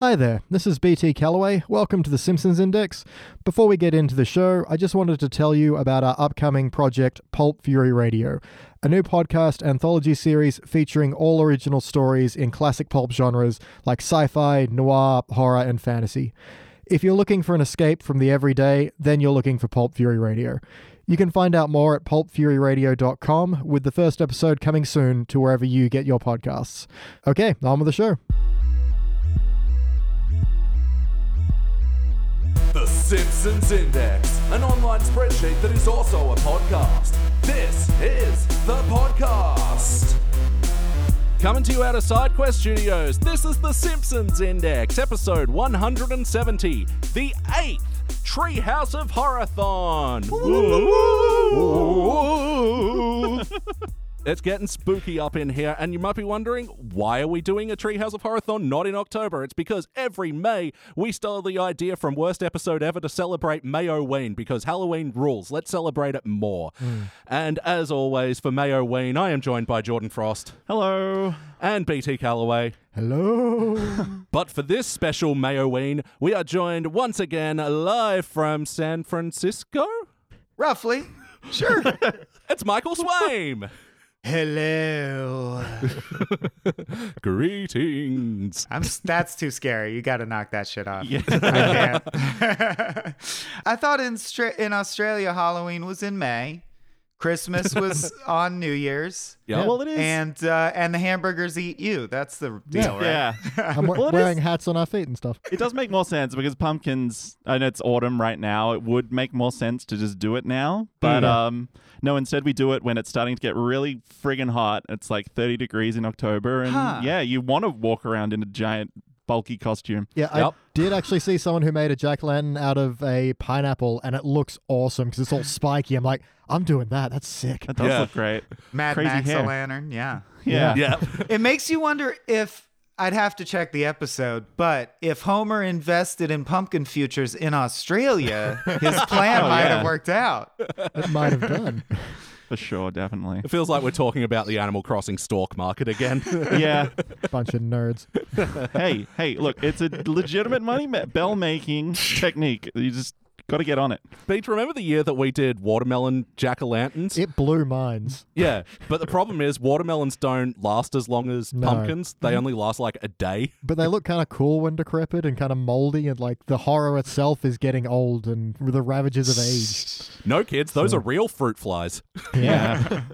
Hi there, this is BT Calloway. Welcome to the Simpsons Index. Before we get into the show, I just wanted to tell you about our upcoming project, Pulp Fury Radio, a new podcast anthology series featuring all original stories in classic pulp genres like sci fi, noir, horror, and fantasy. If you're looking for an escape from the everyday, then you're looking for Pulp Fury Radio. You can find out more at pulpfuryradio.com, with the first episode coming soon to wherever you get your podcasts. Okay, on with the show. The Simpsons Index, an online spreadsheet that is also a podcast. This is the podcast. Coming to you out of SideQuest Studios, this is The Simpsons Index, episode 170, the eighth Treehouse of Horror-thon. It's getting spooky up in here, and you might be wondering why are we doing a Treehouse of Horror-thon not in October? It's because every May we stole the idea from worst episode ever to celebrate Mayo Mayoween because Halloween rules. Let's celebrate it more. Hmm. And as always, for Mayo Mayoween, I am joined by Jordan Frost Hello. and BT Calloway. Hello. But for this special Mayo Mayoween, we are joined once again live from San Francisco. Roughly. Sure. It's Michael Swaim. Hello. Greetings. I'm that's too scary. You got to knock that shit off. Yeah. I. I thought in in Australia Halloween was in May. Christmas was on New Year's. Yeah. Well, it is. And uh, and the hamburgers eat you. That's the deal, right? yeah. I'm we- Well, wearing is- hats on our feet and stuff. It does make more sense because pumpkins. I know it's autumn right now. It would make more sense to just do it now, but Yeah. um, no. Instead, we do it when it's starting to get really friggin' hot. It's like 30 degrees in October, and Huh. yeah, you want to walk around in a giant, bulky costume. Yeah, Yep. I did actually see someone who made a jack lantern out of a pineapple, and it looks awesome because it's all spiky. I'm like, I'm doing that. That's sick. That does Yeah. look great. Mad Crazy Max hair. a lantern. Yeah. Yeah. Yeah. It makes you wonder if I'd have to check the episode, but if Homer invested in pumpkin futures in Australia, his plan Oh, might yeah. have worked out. It might have done. For sure, definitely. It feels like we're talking about the Animal Crossing stalk market again. yeah. Bunch of nerds. hey, hey, look, it's a legitimate money ma- bell making technique. You just got to get on it. Beach, remember the year that we did watermelon jack o' lanterns? It blew minds. Yeah, but the problem is watermelons don't last as long as No. pumpkins. They mm-hmm. only last like a day. But they look kind of cool when decrepit and kind of moldy, and like the horror itself is getting old and the ravages of age. No, kids, those are real fruit flies. Yeah.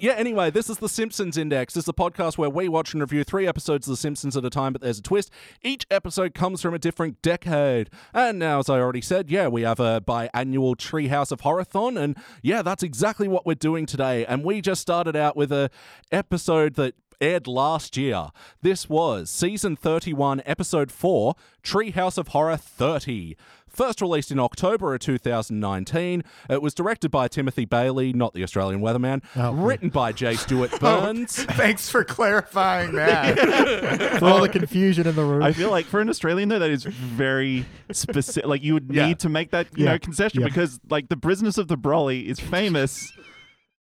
Yeah, anyway, this is the Simpsons Index. This is a podcast where we watch and review three episodes of The Simpsons at a time, but there's a twist. Each episode comes from a different decade. And now, as I already said, yeah, we have a biannual Treehouse of Horror-thon, and yeah, that's exactly what we're doing today. And we just started out with a episode that aired last year. This was season 31, episode 4, Treehouse of Horror 30. First released in October of 2019, it was directed by Timothy Bailey, not the Australian weatherman, Oh. written by J. Stewart Burns. Oh, thanks for clarifying that. For all the confusion in the room. I feel like for an Australian though, that is very specific. Like you would Yeah. need to make that you Yeah. know concession Yeah. because like the business of the Brolly is famous.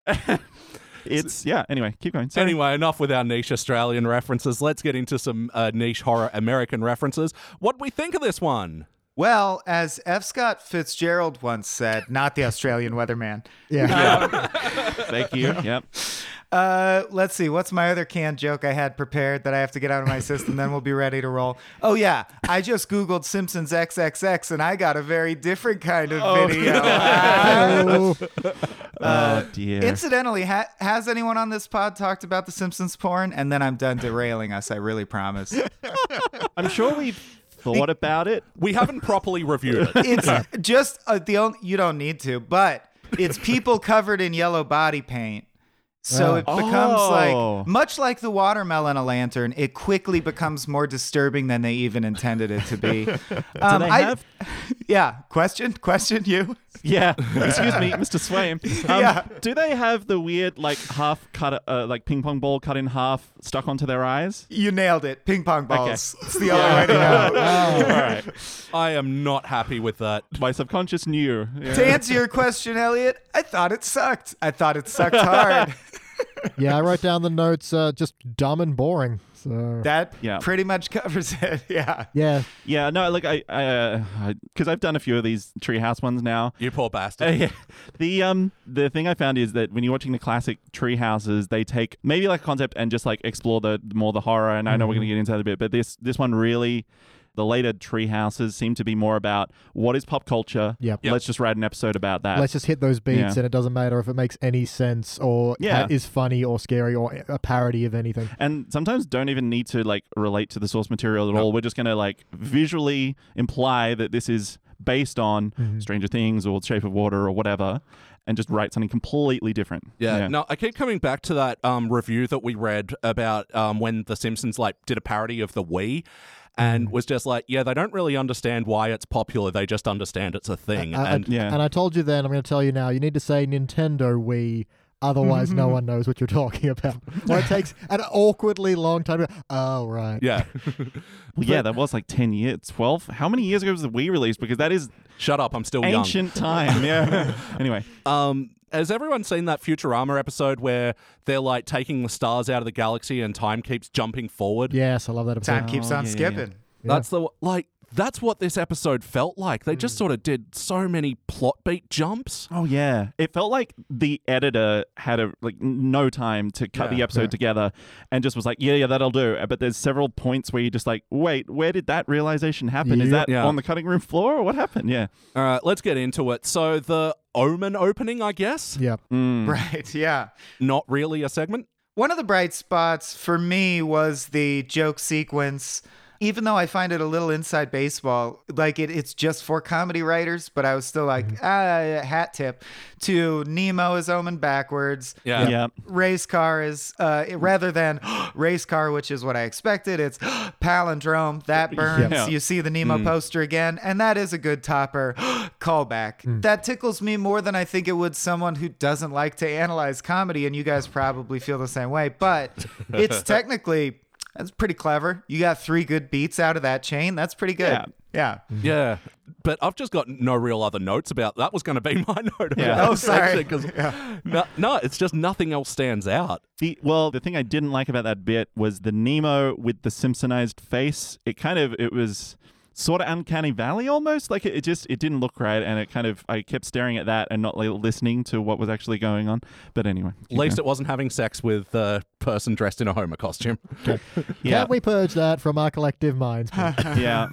it's yeah. Anyway, keep going. Sorry. Anyway, enough with our niche Australian references. Let's get into some uh, niche horror American references. What do we think of this one? well, as F. Scott Fitzgerald once said, not the Australian weatherman. yeah. thank you. Yep. Uh, let's see. What's my other canned joke I had prepared that I have to get out of my system? then we'll be ready to roll. Oh yeah, I just googled Simpsons XXX and I got a very different kind of video. Oh, oh dear. Incidentally, ha- has anyone on this pod talked about the Simpsons porn? And then I'm done derailing us. I really promise. I'm sure we've thought about it. We haven't properly reviewed it. It's just uh, the only you don't need to, but it's people covered in yellow body paint. So Oh. it becomes Oh. like much like the watermelon a lantern. It quickly becomes more disturbing than they even intended it to be. Um, they I- have- yeah. Question. Question. You. Yeah. Excuse me, Mr. Swaim. Um, Yeah. Do they have the weird like half cut, uh, like ping pong ball cut in half stuck onto their eyes? You nailed it. Ping pong balls. It's the only Yeah. way to know. All right. I am not happy with that. My subconscious knew. Yeah. To answer your question, Elliot, I thought it sucked. I thought it sucked hard. yeah, I wrote down the notes. Uh, just dumb and boring. So That Yeah. pretty much covers it. Yeah. yeah, Yeah, no, look, I, I, because I've done a few of these treehouse ones now. You poor Uh, bastard. yeah. The um the thing I found is that when you're watching the classic tree houses, they take maybe like a concept and just like explore the more the horror. And I know we're gonna get into that a bit, but this this one really the later tree houses seem to be more about what is pop culture. Yep. Yep. Let's just write an episode about that. let's just hit those beats, Yeah. and it doesn't matter if it makes any sense or Yeah. is funny or scary or a parody of anything. and sometimes don't even need to like relate to the source material at all. We're just gonna like visually imply that this is based on Mm-hmm. Stranger Things or Shape of Water or whatever, and just write something completely different. Yeah, no, I keep coming back to that um, review that we read about um, when The Simpsons like did a parody of the Wii, and was just like, yeah, they don't really understand why it's popular. They just understand it's a thing. I- I- and Yeah. And I told you then, I'm going to tell you now. You need to say Nintendo Wii, otherwise no one knows what you're talking about. or it takes an awkwardly long time. to- Oh right. yeah, Well, yeah, that was like 10 years, 12. How many years ago was the Wii released? Because that is shut up. I'm still young. ancient time. Yeah. anyway, Um, has everyone seen that Futurama episode where they're like taking the stars out of the galaxy and time keeps jumping forward? Yes, I love that episode. Time keeps Oh, on yeah, yeah, skipping. That's the like. That's what this episode felt like. They just hmm. sort of did so many plot beat jumps. oh yeah, it felt like the editor had a like no time to cut Yeah. the episode together, and just was like, yeah, yeah, that'll do. Uh, but there's several points where you're just like, wait, where did that realization happen? Is that Yeah. on the cutting room floor or what happened? Yeah. All right, let's get into it. So the Omen opening, I guess, Yeah. Mm. Right. Yeah. not really a segment. One of the bright spots for me was the joke sequence. Even though I find it a little inside baseball, like it, it's just for comedy writers, but I was still like, ah, hat tip to Nemo is omen backwards. Yeah. Yeah. Race car is uh, rather than race car, which is what I expected. It's palindrome that burns. Yeah. You see the Nemo poster again, and that is a good topper callback. That tickles me more than I think it would someone who doesn't like to analyze comedy, and you guys probably feel the same way. But it's technically that's pretty clever. You got three good beats out of that chain. That's pretty good. Yeah. Yeah. Yeah, but I've just got no real other notes about that. Was going to be my note. About Yeah. Oh, this sorry. section 'cause- no, no, it's just nothing else stands out. The well, the thing I didn't like about that bit was the Nemo with the Simpsonized face. It kind of it was sort of uncanny valley almost. Like it, it just it didn't look right, and it kind of I kept staring at that and not like, listening to what was actually going on. But anyway, At least it wasn't having sex with a person dressed in a Homer costume. yeah, Can't we purge that from our collective minds? yeah,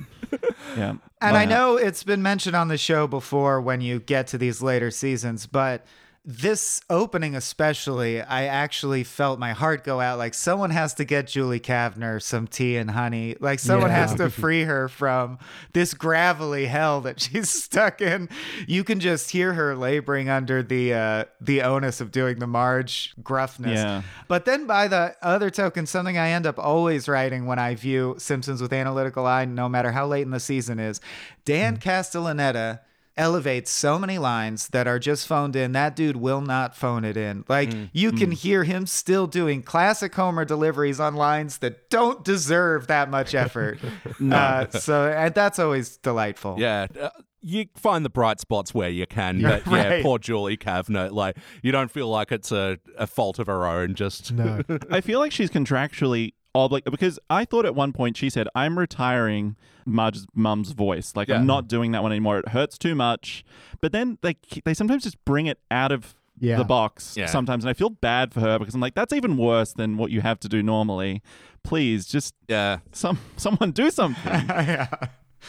yeah. And I But- know it's been mentioned on the show before when you get to these later seasons, but this opening especially, I actually felt my heart go out. Like someone has to get Julie Kavner some tea and honey. Like someone Yeah. has to free her from this gravelly hell that she's stuck in. You can just hear her laboring under the uh, the onus of doing the Marge gruffness. Yeah. But then by the other token, something I end up always writing when I view Simpsons with analytical eye, no matter how late in the season is, Dan Castellaneta elevates so many lines that are just phoned in. That dude will not phone it in. Like you can hear him still doing classic Homer deliveries on lines that don't deserve that much effort. uh, so and that's always delightful. Yeah. Uh, you find the bright spots where you can, but yeah, Right. poor Julie Kavner. Like, you don't feel like it's a, a fault of her own. Just no. I feel like she's contractually obliged because I thought at one point she said, "I'm retiring Marge's mum's voice. Like Yeah. I'm not doing that one anymore. It hurts too much." But then they they sometimes just bring it out of Yeah. the box Yeah. sometimes, and I feel bad for her because I'm like, "That's even worse than what you have to do normally. Please, just yeah. some someone do something."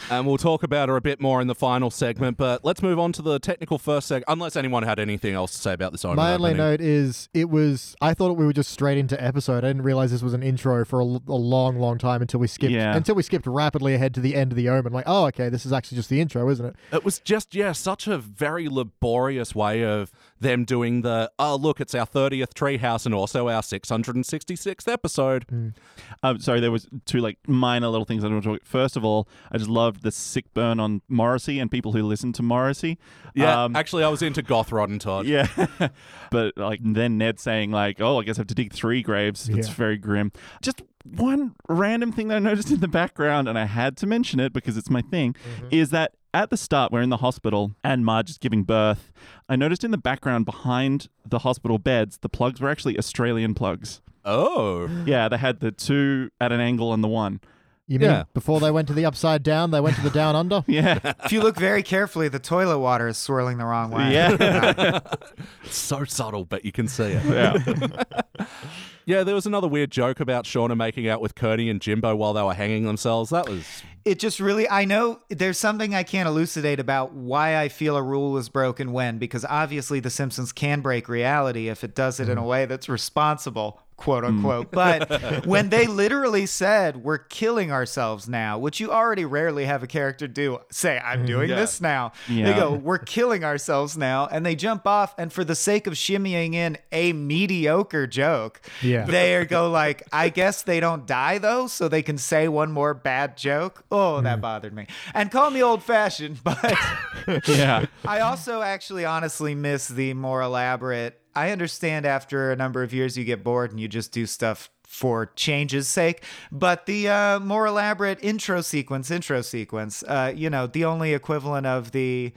And we'll talk about her a bit more in the final segment, but let's move on to the technical first segment. Unless anyone had anything else to say about this Omen My only opening. note is it was. I thought we were just straight into episode. I didn't realize this was an intro for a, l- a long, long time until we skipped. Yeah. Until we skipped rapidly ahead to the end of the Omen. Like, oh, okay, this is actually just the intro, isn't it? It was just, yeah, such a very laborious way of them doing the, oh, look, it's our 30th treehouse and also our 666th episode. Um, sorry, there was two like minor little things I want to talk. First of all, I just loved the sick burn on Morrissey and people who listen to Morrissey. Yeah, Um, actually, I was into Goth Rod and Todd. Yeah, but like then Ned saying like, "Oh, I guess I have to dig three graves." It's Yeah. very grim. Just one random thing that I noticed in the background, and I had to mention it because it's my thing, mm-hmm. is that at the start we're in the hospital and Marge is giving birth. I noticed in the background behind the hospital beds, the plugs were actually Australian plugs. Oh. Yeah, they had the two at an angle and the one. You mean Yeah. before they went to the upside down, they went to the down under? Yeah. If you look very carefully, the toilet water is swirling the wrong way. Yeah. So subtle, but you can see it. yeah. Yeah, there was another weird joke about Shauna making out with Kearney and Jimbo while they were hanging themselves. That was it just really i know there's something i can't elucidate about why i feel a rule was broken when because obviously the simpsons can break reality if it does it in a mm. way that's responsible quote hmm. unquote. But when they literally said we're killing ourselves now which you already rarely have a character do say i'm hmm. doing Yeah. this now. They go we're killing ourselves now and they jump off and for the sake of shimmying in a mediocre joke Yeah. they go like i guess they don't die though so they can say one more bad joke? Oh that hmm. bothered me. And call me old fashioned but Yeah. i also actually honestly miss the more elaborate i understand after a number of years you get bored and you just do stuff for change's sake but the uh, more elaborate intro sequence intro sequence uh, you know the only equivalent of the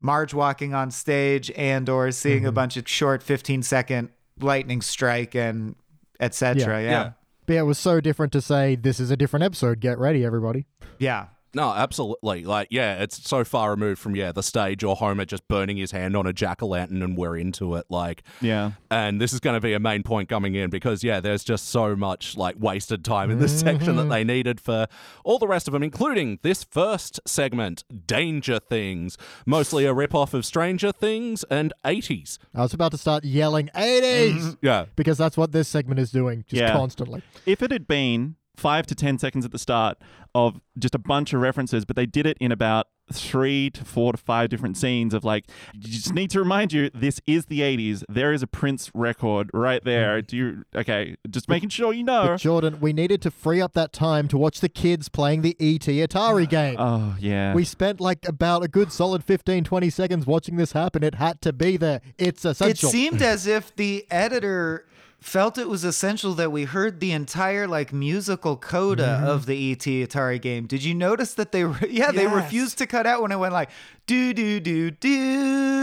marge walking on stage and or seeing a bunch of short 15 second lightning strike and etc Yeah. yeah Yeah. But yeah, it was so different to say this is a different episode. Get ready, everybody. yeah. No, absolutely. Like, yeah, it's so far removed from yeah the stage or Homer just burning his hand on a jack o' lantern, and we're into it. Like, Yeah. and this is going to be a main point coming in because yeah, there's just so much like wasted time in this section that they needed for all the rest of them, including this first segment, Danger Things, mostly a rip off of Stranger Things and 80s. I was about to start yelling 80s Yeah. because that's what this segment is doing just Yeah. constantly. If it had been five to 10 seconds at the start of just a bunch of references, but they did it in about three to four to five different scenes of like, you just need to remind you, this is the 80s. There is a Prince record right there. Mm. Do you, okay, just making sure you know. But Jordan, we needed to free up that time to watch the kids playing the ET Atari game. Oh, yeah. we spent like about a good solid 15, 20 seconds watching this happen. It had to be there. It's essential. It seemed as if the editor felt it was essential that we heard the entire like musical coda mm-hmm. of the ET Atari game. Did you notice that they re- yeah, they refused to cut out when it went like do do do do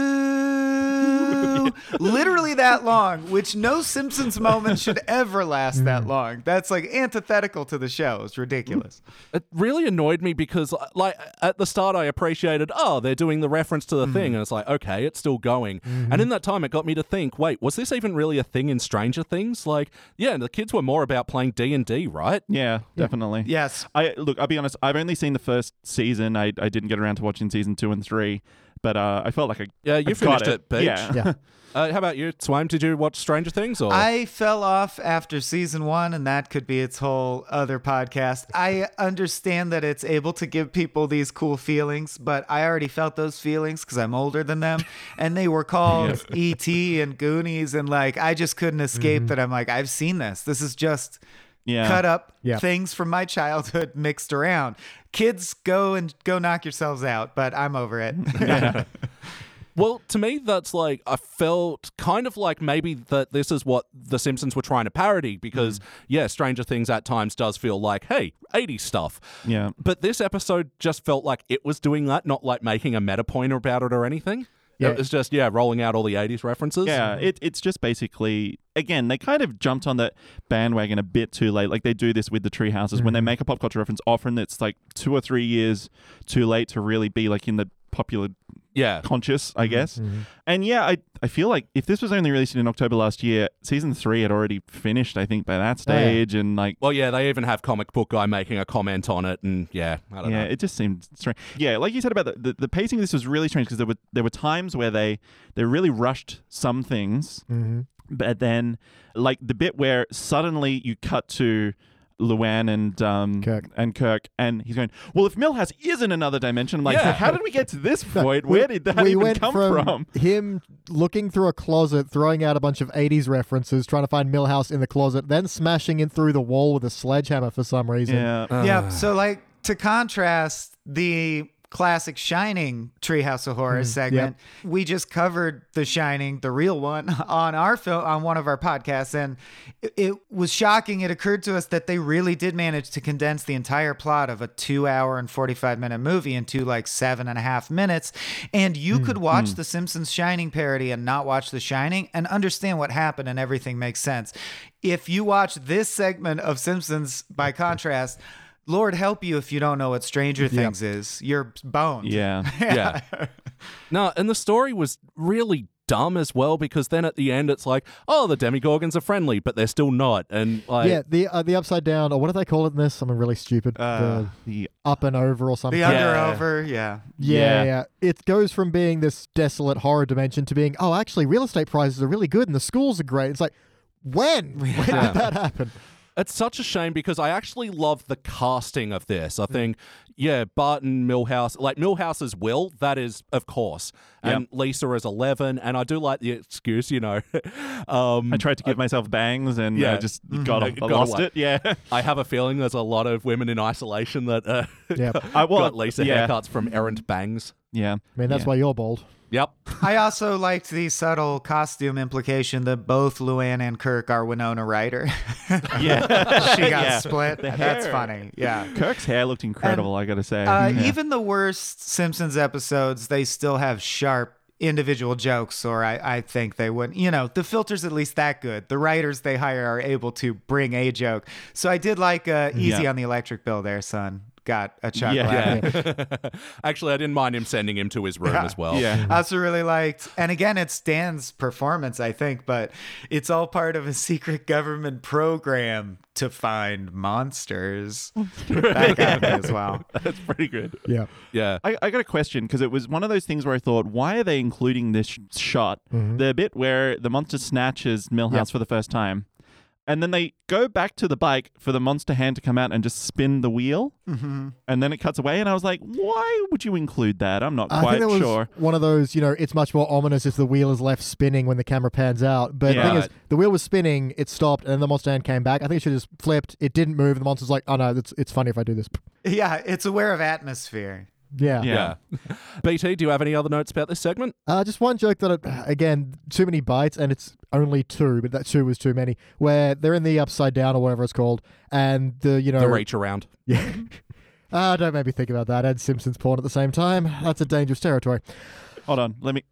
literally that long, which no Simpsons moment should ever last that mm. long. That's like antithetical to the show. It's ridiculous. Mm. It really annoyed me because, uh, like, at the start, I appreciated, oh, they're doing the reference to the mm. thing, and it's like, okay, it's still going. And mm-hmm. in that time, it got me to think, wait, was this even really a thing in Stranger Things? Like, yeah, the kids were more about playing D and D, right? yeah, definitely. Yes. I look. I'll be honest. I've only seen the first season. I, I didn't get around to watching season two and three, but uh, I felt like I Yeah, you I got finished it, Beach. Yeah, yeah. Uh, how about you, Swaim? Did you watch Stranger Things? Or I fell off after season one, and that could be its whole other podcast. I understand that it's able to give people these cool feelings, but I already felt those feelings because I'm older than them, and they were called E.T. and Goonies, and like I just couldn't escape that. I'm like, I've seen this. This is just yeah. cut up Yeah. things from my childhood mixed around. Kids, go and go knock yourselves out, but I'm over it. Well, to me, that's like I felt kind of like maybe that this is what The Simpsons were trying to parody because, Mm. yeah, Stranger Things at times does feel like, hey, 80s stuff. Yeah. But this episode just felt like it was doing that, not like making a meta point about it or anything. Yeah. It was just, yeah, rolling out all the 80s references. Yeah, mm-hmm. it, it's just basically again they kind of jumped on that bandwagon a bit too late. Like they do this with the tree houses when they mm-hmm. make a pop culture reference. Often it's like two or three years too late to really be like in the popular Yeah. conscious, I guess. And yeah, I I feel like if this was only released in October last year, season three had already finished. I think by that Oh, yeah. stage, and like. Well, yeah, they even have comic book guy making a comment on it, and yeah, I don't Yeah, know. it just seemed strange. Yeah, like you said about the, the, the pacing of this was really strange because there were there were times where they they really rushed some things, Mhm. but then like the bit where suddenly you cut to Luann and um Kirk. and Kirk and he's going, Well if Milhouse is in another dimension, I'm like, Yeah. how did we get to this point? Where did that we even went come from, from? him looking through a closet, throwing out a bunch of 80s references, trying to find Milhouse in the closet, then smashing in through the wall with a sledgehammer for some reason. Yeah. yeah. So, like, to contrast, the classic Shining Treehouse of Horror mm, segment. We just covered The Shining, the real one, on our film on one of our podcasts, and it, it was shocking. It occurred to us that they really did manage to condense the entire plot of a two-hour and forty-five minute movie into like seven and a half minutes, and you mm, could watch mm. the Simpsons Shining parody and not watch The Shining and understand what happened, and everything makes sense. If you watch this segment of Simpsons, by contrast. Lord help you if you don't know what Stranger Things is. You're boned. Yeah. Yeah. no, and the story was really dumb as well because then at the end it's like, oh, the Demogorgons are friendly, but they're still not. And like, yeah, the uh, the upside down, or what do they call it in this? Something really stupid. Uh, the The up and over or something. The under Yeah. over, yeah. Yeah, yeah, Yeah. It goes from being this desolate horror dimension to being, oh, actually, real estate prices are really good and the schools are great. It's like, when? When Yeah. did that happen? It's such a shame because I actually love the casting of this. I think, yeah, Barton, Milhouse, like Milhouse as Will, that is, of course. And Lisa is 11. And I do like the excuse, you know. um, I tried to give myself bangs and Yeah. uh, just got, Uh, I got lost away. it. Yeah. I have a feeling there's a lot of women in isolation that uh, Yeah. I well, got Lisa yeah. haircuts from errant bangs. Yeah. I mean, that's Yeah. why you're bald. Yep. I also liked the subtle costume implication that both Luann and Kirk are Winona Ryder. Yeah. she got Yeah. split. The That's hair. funny. Yeah. Kirk's hair looked incredible, I gotta say. Uh, Yeah. Even the worst Simpsons episodes, they still have sharp individual jokes, or I, I think they wouldn't. You know, the filter's at least that good. The writers they hire are able to bring a joke. So I did like uh, Easy Yeah. on the Electric Bill there, son. Got a chuckle Yeah. out of it. Yeah. Actually, I didn't mind him sending him to his room as well. Yeah. I also really liked, and again, it's Dan's performance, I think, but it's all part of a secret government program to find monsters. that got me as well. That's pretty good. Yeah. Yeah. I, I got a question because it was one of those things where I thought, why are they including this sh- shot? Mm-hmm. The bit where the monster snatches Milhouse Yep. for the first time. And then they go back to the bike for the monster hand to come out and just spin the wheel. Mm-hmm. And then it cuts away. And I was like, why would you include that? I'm not I quite think that was sure. one of those, you know, it's much more ominous if the wheel is left spinning when the camera pans out. But the thing is, the wheel was spinning, it stopped, and then the monster hand came back. I think it should have just flipped. It didn't move, the monster's like, oh no, it's, it's funny if I do this. Yeah, it's aware of atmosphere. Yeah. Yeah. Yeah. BT, do you have any other notes about this segment? Uh, just one joke that, I, again, too many bites, and it's only two, but that two was too many. Where they're in the upside down or whatever it's called, and the you know The reach around. Yeah. Ah, don't make me think about that. And Simpsons porn at the same time. That's a dangerous territory. Hold on. Let me.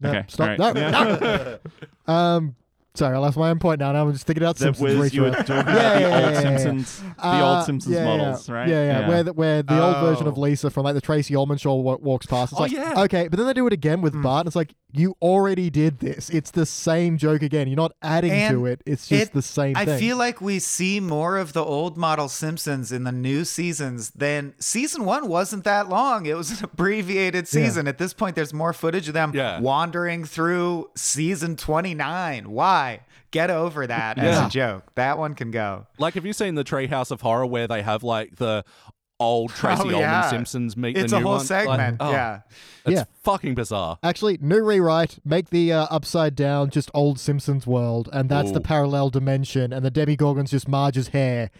No, Okay, Stop. all right. No. no. um. Sorry, I lost my own point now. Now I'm just thinking about That Simpsons. was you were talking Yeah, about yeah, the yeah, old yeah, yeah. Simpsons, the Uh, old Simpsons yeah, yeah. models, right? Yeah, yeah. Where the, where the old version of Oh. Lisa from like the Tracey Ullman show wa- walks past. It's Oh, like, yeah. okay, but then they do it again with Bart. And it's like you already did this. It's the same joke again. You're not adding And to it. It's just it- the same I thing. feel like we see more of the old model Simpsons in the new seasons than season one wasn't that long. It was an abbreviated season. At this point, there's more footage of them Yeah. wandering through season 29. Why? Get over that as a joke. That one can go. Like, have you seen the Treehouse of Horror where they have like the old Tracey Oh, Ullman yeah. Simpsons meet It's the a new whole one? Like, segment. oh, yeah. It's Yeah. fucking bizarre. Actually, new rewrite, make the uh, upside down just old Simpsons world, and that's the parallel dimension, and the Demogorgon's just Marge's hair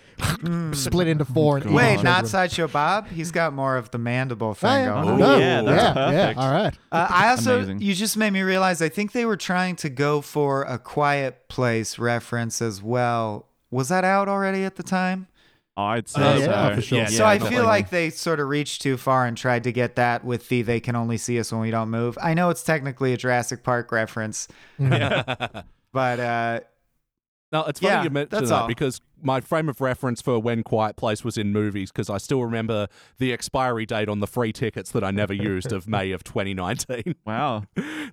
split into four. and Wait, not other. Sideshow Bob? He's got more of the mandible thing Oh, yeah. going Oh, on. no, yeah, that's yeah, perfect. yeah, all right. Uh, I also, Amazing. you just made me realize. I think they were trying to go for a Quiet Place reference as well. Was that out already at the time? I'd say Uh, so. yeah, for sure. Yeah, so I feel like they sort of reached too far and tried to get that with the "they can only see us when we don't move." I know it's technically a Jurassic Park reference, but uh, No, it's funny Yeah, you mentioned that's that all. because my frame of reference for when Quiet Place was in movies, because I still remember the expiry date on the free tickets that I never used of May of 2019. Wow.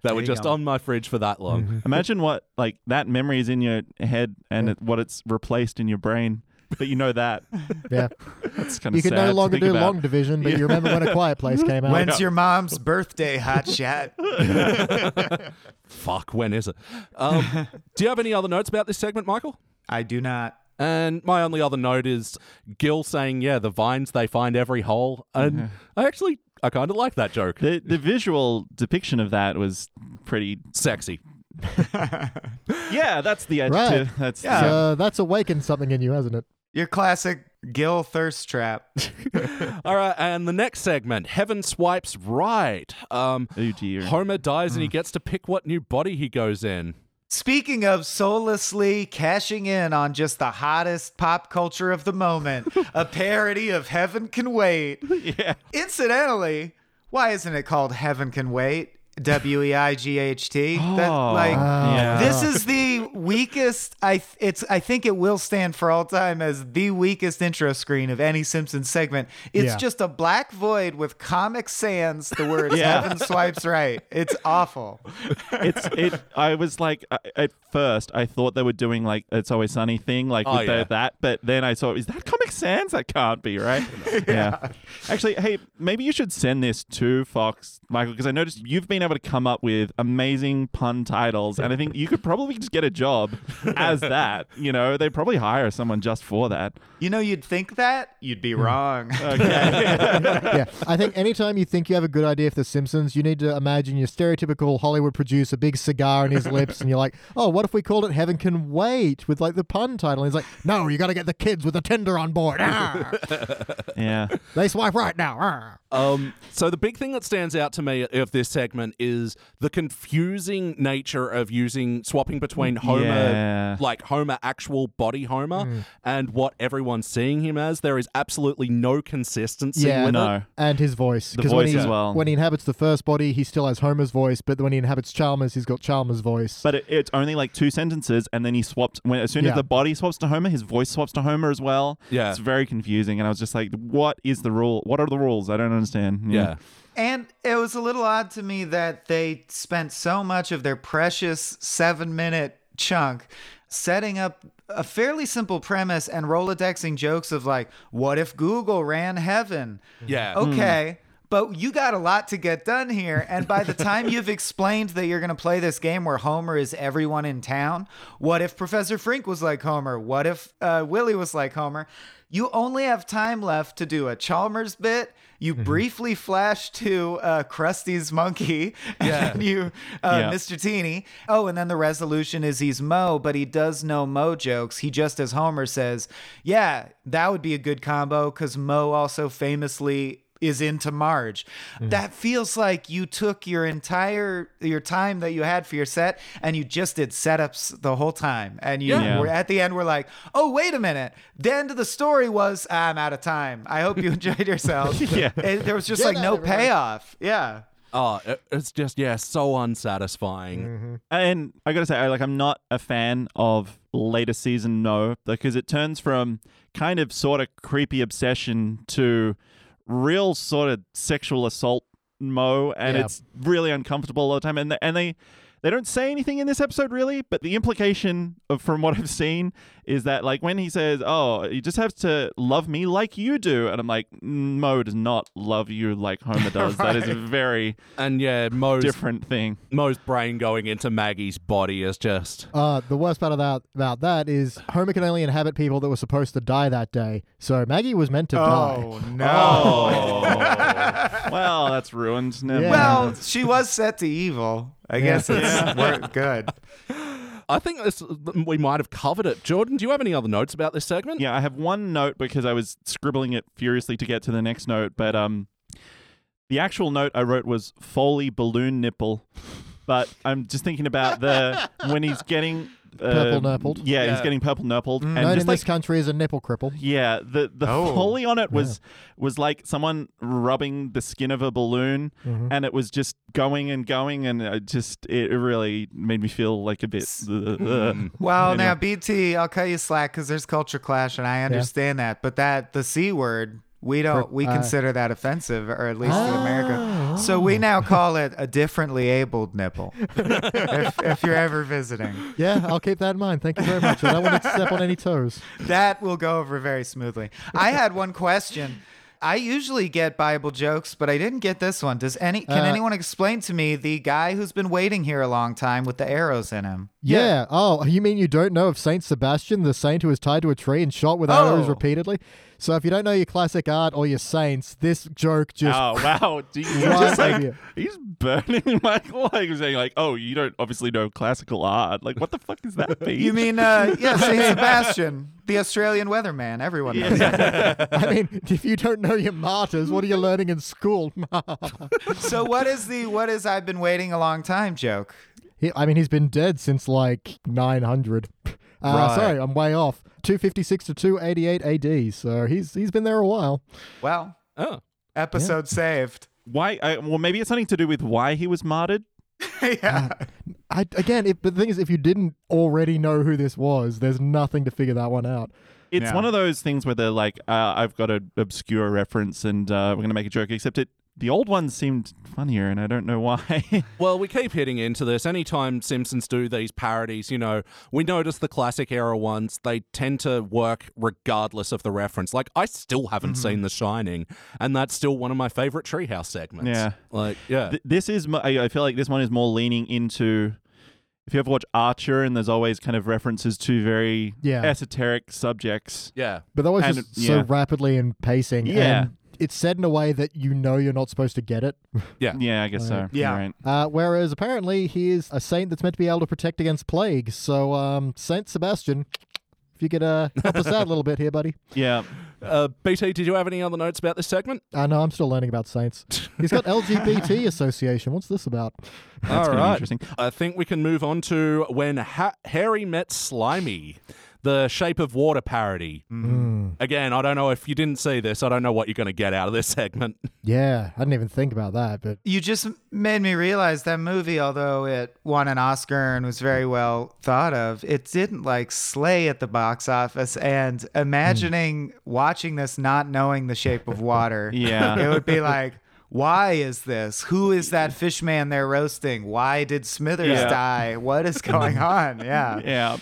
They were just go. on my fridge for that long. Imagine what like that memory is in your head and it, what it's replaced in your brain. But you know that. Yeah, That's kind of you can sad no to longer think do about. long division, but you remember when a Quiet Place came out. when's your mom's birthday, hot shot? Fuck, when is it? Um, do you have any other notes about this segment, Michael? I do not. And my only other note is Gil saying, "Yeah, the vines they find every hole," and I actually I kind of like that joke. The the visual depiction of that was pretty. Sexy. Yeah, that's the edge. Right. To, that's Yeah. So that's awakened something in you, hasn't it? Your classic Gil thirst trap. All right, and the next segment, Heaven swipes right. Um, Oh dear. Homer dies and he gets to pick what new body he goes in. Speaking of soullessly cashing in on just the hottest pop culture of the moment, a parody of Heaven Can Wait. yeah. Incidentally, why isn't it called Heaven Can Wait? W E I G H T. That Oh, like yeah. this is the weakest. I th- it's I think it will stand for all time as the weakest intro screen of any Simpsons segment. It's Yeah. just a black void with Comic Sans. The words Yeah. "Heaven swipes right." It's awful. it's it. I was like, uh, at first, I thought they were doing like "It's Always Sunny" thing, like Oh, with yeah. the, that. But then I saw, is that Comic Sans? That can't be right. yeah. Actually, hey, maybe you should send this to Fox, Michael, because I noticed you've been able to come up with amazing pun titles, and I think you could probably just get a job as that. You know, they probably hire someone just for that. You know, you'd think that you'd be wrong. Okay. yeah, I think anytime you think you have a good idea for The Simpsons, you need to imagine your stereotypical Hollywood producer, big cigar in his lips, and you're like, oh, what if we called it Heaven Can Wait with like the pun title? And he's like, no, you got to get the kids with the Tinder on board. Ah. yeah. they swipe right now. Ah. Um, so the big thing that stands out to me of this segment is the confusing nature of using swapping between Homer, Yeah. like Homer actual body Homer, hmm. and what everyone's seeing him as. There is absolutely no consistency Yeah, with no. it. And his voice. The 'Cause when voice he, as well. When he inhabits the first body, he still has Homer's voice, but when he inhabits Chalmers, he's got Chalmers' voice. But it, it's only like two sentences, and then he swapped. When as soon Yeah. as the body swaps to Homer, his voice swaps to Homer as well. Yeah. it's very confusing, and I was just like, "What is the rule? What are the rules? I don't understand." Yeah. And it was a little odd to me that they spent so much of their precious seven minute chunk setting up a fairly simple premise and Rolodexing jokes of like, what if Google ran heaven? Yeah. Okay. But you got a lot to get done here. And by the time you've explained that you're going to play this game where Homer is everyone in town, what if Professor Frink was like Homer? What if uh, Willie was like Homer? You only have time left to do a Chalmers bit. You briefly flash to uh, Krusty's monkey, and Yeah. then you, uh, Yeah. Mr. Teeny. Oh, and then the resolution is he's Moe, but he does know Moe jokes. He just, as Homer says, yeah, that would be a good combo because Moe also famously is into Marge. Mm. That feels like you took your entire your time that you had for your set and you just did setups the whole time. And you Yeah. were at the end we're like, "Oh, wait a minute. The end of the story was I'm out of time. I hope you enjoyed yourselves." Yeah. And there was just Get like no everybody. payoff. Yeah. Oh, it's just yeah, so unsatisfying. And I gotta say, I, like, I'm not a fan of later season No, because it turns from kind of sort of creepy obsession to real sort of sexual assault Moe, and Yeah. it's really uncomfortable all the time. And they, and they they don't say anything in this episode really, but the implication of from what I've seen is that like when he says, "Oh, you just have to love me like you do," and I'm like, Moe does not love you like Homer does. That is a very And yeah, Moe's different thing. Moe's brain going into Maggie's body is just Uh, the worst part of that, about that is Homer can only inhabit people that were supposed to die that day. So Maggie was meant to die. Oh no. Oh, well, that's ruined. Never Yeah. Well, she was set to evil. I guess it's worked good. I think this we might have covered it. Jordan, do you have any other notes about this segment? yeah, I have one note because I was scribbling it furiously to get to the next note, but um, the actual note I wrote was Foley balloon nipple. But I'm just thinking about the when he's getting Purple um, nurpled. Yeah, he's Yeah. getting purple nurpled, mm. and Known just in like this country as a nipple cripple. Yeah, the the Oh. foley on it was was like someone rubbing the skin of a balloon, Mm-hmm. and it was just going and going, and it just it really made me feel like a bit. Uh, uh, hmm. uh, Well, Anyway. now BT, I'll cut you slack because there's culture clash, and I understand that. But that the c word, we don't, we uh, consider that offensive, or at least in Oh. America. So we now call it a differently abled nipple. if, if you're ever visiting, Yeah, I'll keep that in mind. Thank you very much. I don't want to step on any toes. that will go over very smoothly. I had one question. I usually get Bible jokes, but I didn't get this one. Does any? Can Uh, anyone explain to me the guy who's been waiting here a long time with the arrows in him? Yeah. Oh, you mean you don't know of Saint Sebastian, the saint who was tied to a tree and shot with arrows Oh. repeatedly? So if you don't know your classic art or your saints, this joke just Oh wow! Do you Right just like he's burning Michael, like saying like, "Oh, you don't obviously know classical art. Like, what the fuck is that?" Be? You mean, uh, yeah, St. Sebastian, the Australian weatherman. Everyone knows. that. I mean, if you don't know your martyrs, what are you learning in school? So what is the what is I've been waiting a long time joke? He, I mean, he's been dead since like 900. Uh, Right. Sorry, I'm way off. 256 to 288 AD. So he's he's been there a while. Well, Oh. episode saved. why? I, well, maybe it's something to do with why he was martyred. yeah. I, again, if, but the thing is, if you didn't already know who this was, there's nothing to figure that one out. It's Yeah. one of those things where they're like, uh, "I've got an obscure reference, and uh, we're gonna make a joke." Except it, the old one seemed funnier, and I don't know why. Well, we keep hitting into this. Anytime Simpsons do these parodies, you know, we notice the classic era ones, they tend to work regardless of the reference. Like, I still haven't mm-hmm. seen The Shining, and that's still one of my favorite Treehouse segments. Yeah. Like, yeah. Th- this is, mo- I I feel like this one is more leaning into. If you ever watch Archer, and there's always kind of references to very Yeah. esoteric subjects. yeah. But that was And, just so rapidly in pacing. Yeah. And it's said in a way that you know you're not supposed to get it. Yeah. Yeah, I guess so. Right. Yeah. right. Uh, whereas apparently he is a saint that's meant to be able to protect against plague. So, um, Saint Sebastian, if you could uh, help us out a little bit here, buddy. Yeah. Uh, BT, did you have any other notes about this segment? I know I'm still learning about saints. He's got LGBT Association. What's this about? That's All gonna be right. interesting. I think we can move on to when ha- Harry met Slimy, the Shape of Water parody. Mm. Mm. Again, I don't know if you didn't see this. I don't know what you're going to get out of this segment. Yeah, I didn't even think about that, but You just made me realize that movie, although it won an Oscar and was very well thought of, it didn't like slay at the box office. And imagining mm. watching this not knowing the shape of water, Yeah. it would be like, why is this? Who is that fish man they're roasting? Why did Smithers Yeah. die? What is going on? Yeah. Yeah.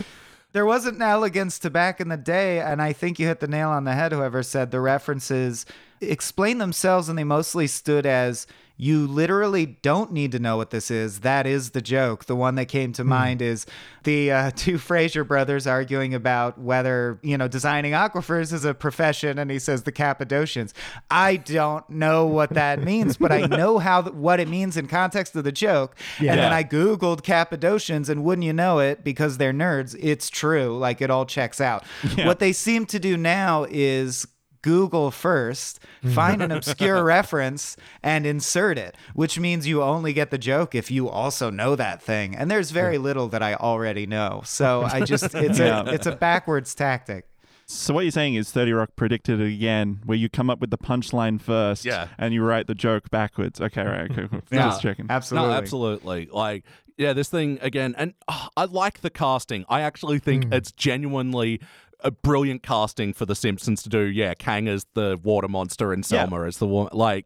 There wasn't an elegance to back in the day, and I think you hit the nail on the head. Whoever said the references explain themselves, and they mostly stood as you literally don't need to know what this is. That is the joke. The one that came to mind is the uh, two Frasier brothers arguing about whether you know designing aquifers is a profession, and he says the Cappadocians. I don't know what that means, but I know how what it means in context of the joke. And then I Googled Cappadocians, and wouldn't you know it, because they're nerds, it's true. Like it all checks out. What they seem to do now is Google first, hmm. find an obscure reference, and insert it, which means you only get the joke if you also know that thing. And there's very little that I already know. So I just, it's, Yeah. a, it's a backwards tactic. So what you're saying is 30 Rock predicted it again, where you come up with the punchline first, Yeah. and you write the joke backwards. Okay, right, okay, cool. Yeah. Just checking. Absolutely. No, absolutely. Like, yeah, this thing again, and oh, I like the casting. I actually think hmm. it's genuinely a brilliant casting for The Simpsons to do. Yeah, Kang as the water monster and Yeah. Selma as the woman. Like,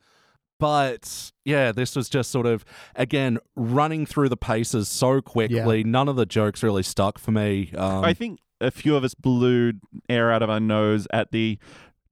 but yeah, this was just sort of again running through the paces so quickly. None of the jokes really stuck for me. Um, I think a few of us blew air out of our nose at the.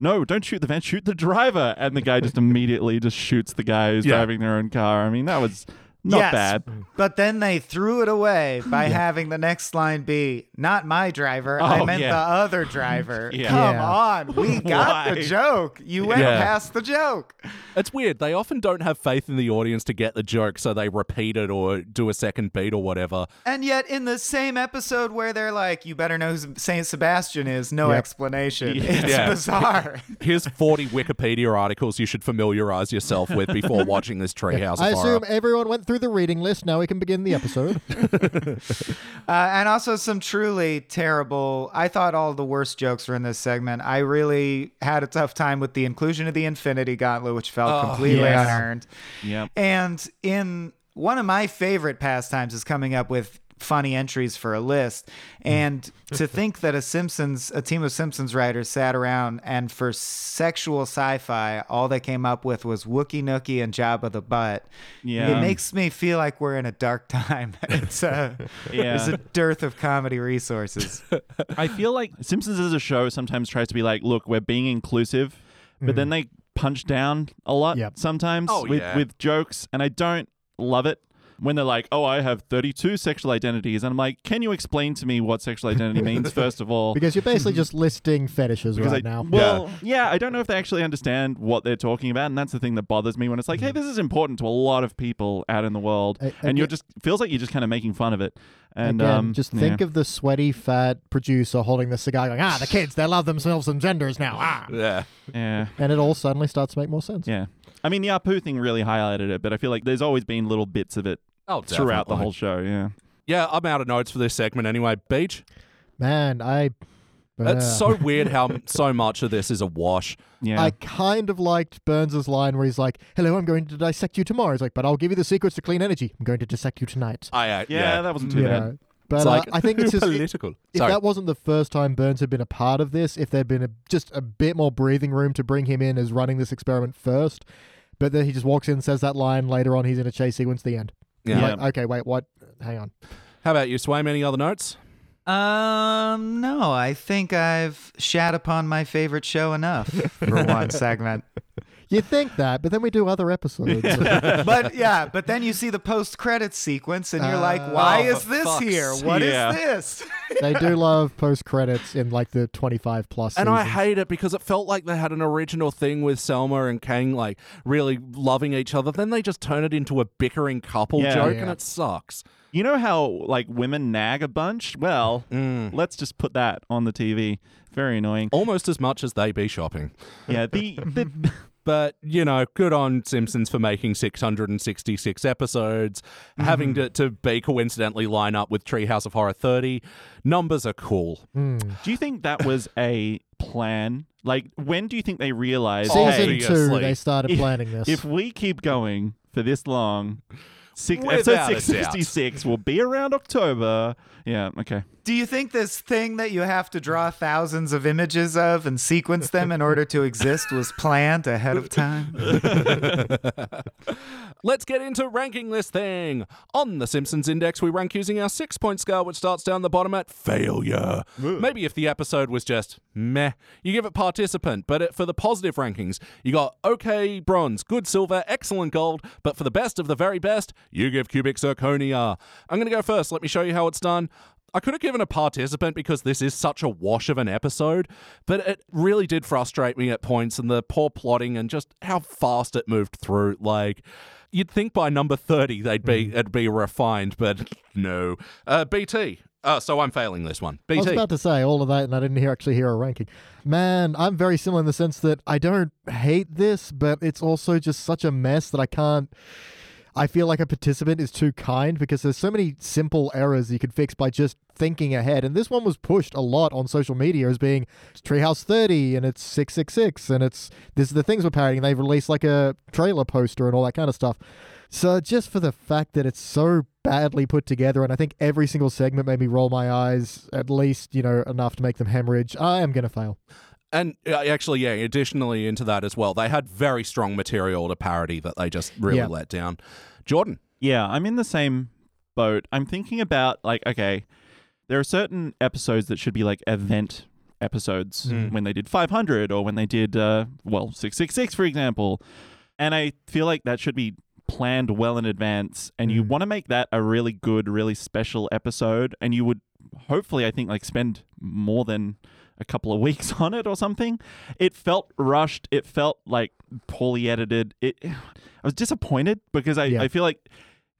No, don't shoot the van, shoot the driver. And the guy just immediately just shoots the guy who's Yeah. driving their own car. I mean, that was not Yes, bad. But then they threw it away by having the next line be, not my driver, I Oh, meant yeah. the other driver. Yeah. Come Yeah. on. We got Why? the joke. You went Yeah. past the joke. It's weird. They often don't have faith in the audience to get the joke, so they repeat it or do a second beat or whatever. And yet, in the same episode where they're like, you better know who St. Sebastian is, no Yep. explanation. Yeah. It's Yeah. bizarre. Here's 40 Wikipedia articles you should familiarize yourself with before watching this Treehouse I assume everyone went through the reading list. Now we can begin the episode. Uh, and also some truly terrible. I thought all the worst jokes were in this segment. I really had a tough time with the inclusion of the Infinity Gauntlet, which felt Oh, completely yeah. unearned. Yep. And in one of my favorite pastimes is coming up with funny entries for a list. Hmm. And to think that a Simpsons, a team of Simpsons writers sat around and for sexual sci-fi, all they came up with was Wookie Nookie and Jabba the Butt. Yeah. It makes me feel like we're in a dark time. It's a, Yeah. it's a dearth of comedy resources. I feel like Simpsons as a show sometimes tries to be like, look, we're being inclusive, but hmm. then they punch down a lot Yep. sometimes Oh, with, yeah. with jokes, and I don't love it. When they're like, "Oh, I have 32 sexual identities," and I'm like, "Can you explain to me what sexual identity means first of all?" Because you're basically just listing fetishes Because right I, now. well, yeah. I don't know if they actually understand what they're talking about, and that's the thing that bothers me when it's like, "Hey, this is important to a lot of people out in the world," A- and you're again- just feels like you're just kind of making fun of it. And Again, um, just yeah. think of the sweaty, fat producer holding the cigar, going, "Ah, the kids, they love themselves and genders now." Ah, Yeah. yeah. and it all suddenly starts to make more sense. Yeah. I mean, the Apu thing really highlighted it, but I feel like there's always been little bits of it Oh, throughout the definitely. whole show. Yeah. Yeah, I'm out of notes for this segment anyway. Beach. Man, I. It's uh, so weird how so much of this is a wash. Yeah. I kind of liked Burns' line where he's like, "Hello, I'm going to dissect you tomorrow." He's like, "But I'll give you the secrets to clean energy. I'm going to dissect you tonight." I uh, yeah, that wasn't too You bad. know, but It's uh, like I think it's just political. if Sorry. that wasn't the first time Burns had been a part of this, if there'd been a, just a bit more breathing room to bring him in as running this experiment first, but then he just walks in, and says that line later on, he's in a chase sequence, the end. yeah. Like, okay, wait, what? Hang on. How about you, Swaim? Any other notes? Um, no, I think I've shat upon my favorite show enough for one segment. You think that, but then we do other episodes. But yeah, but then you see the post credits sequence and you're like, Uh, why oh, is this fuck's here? sake. What is Yeah. this? they do love post credits in like the 25 plus. And I hate it because it felt like they had an original thing with Selma and Kang, like really loving each other. Then they just turn it into a bickering couple Yeah. joke, Yeah. and it sucks. You know how like women nag a bunch? Well, Mm. let's just put that on the TV. Very annoying. Almost as much as they be shopping. Yeah, the, the But, you know, good on Simpsons for making 666 episodes, having to, to be coincidentally line up with Treehouse of Horror 30. Numbers are cool. Hmm. Do you think that was a plan? Like when do you think they realized Season hey, two, they started If- planning this. if we keep going for this long, six, episode 666 will be around October. Yeah, okay. Do you think this thing that you have to draw thousands of images of and sequence them in order to exist was planned ahead of time? Let's get into ranking this thing. On the Simpsons Index, we rank using our six point scale, which starts down the bottom at failure. Maybe if the episode was just meh, you give it participant, but it, for the positive rankings, you got okay bronze, good silver, excellent gold, but for the best of the very best, you give cubic zirconia. I'm going to go first. Let me show you how it's done. I could have given a participant because this is such a wash of an episode, but it really did frustrate me at points and the poor plotting and just how fast it moved through. Like, you'd think by number 30 they'd be it'd be refined, but no. Uh, BT. Uh, so I'm failing this one. BT. I was about to say all of that, and I didn't hear actually hear a ranking. Man, I'm very similar in the sense that I don't hate this, but it's also just such a mess that I can't. I feel like a participant is too kind because there's so many simple errors you could fix by just thinking ahead. And this one was pushed a lot on social media as being Treehouse 30 and it's 666 and it's this is the things we're parodying. They've released like a trailer poster and all that kind of stuff. So just for the fact that it's so badly put together, and I think every single segment made me roll my eyes at least, you know, enough to make them hemorrhage, I am gonna fail. And uh, actually, yeah, additionally into that as well, they had very strong material to parody that they just really Yeah. let down. Jordan. Yeah, I'm in the same boat. I'm thinking about like, okay, there are certain episodes that should be like event episodes Mm. when they did 500 or when they did uh well 666 for example. And I feel like that should be planned well in advance and you Mm. want to make that a really good, really special episode and you would hopefully I think like spend more than a couple of weeks on it or something. It felt rushed. It felt like poorly edited. It I was disappointed because I, Yeah. I feel like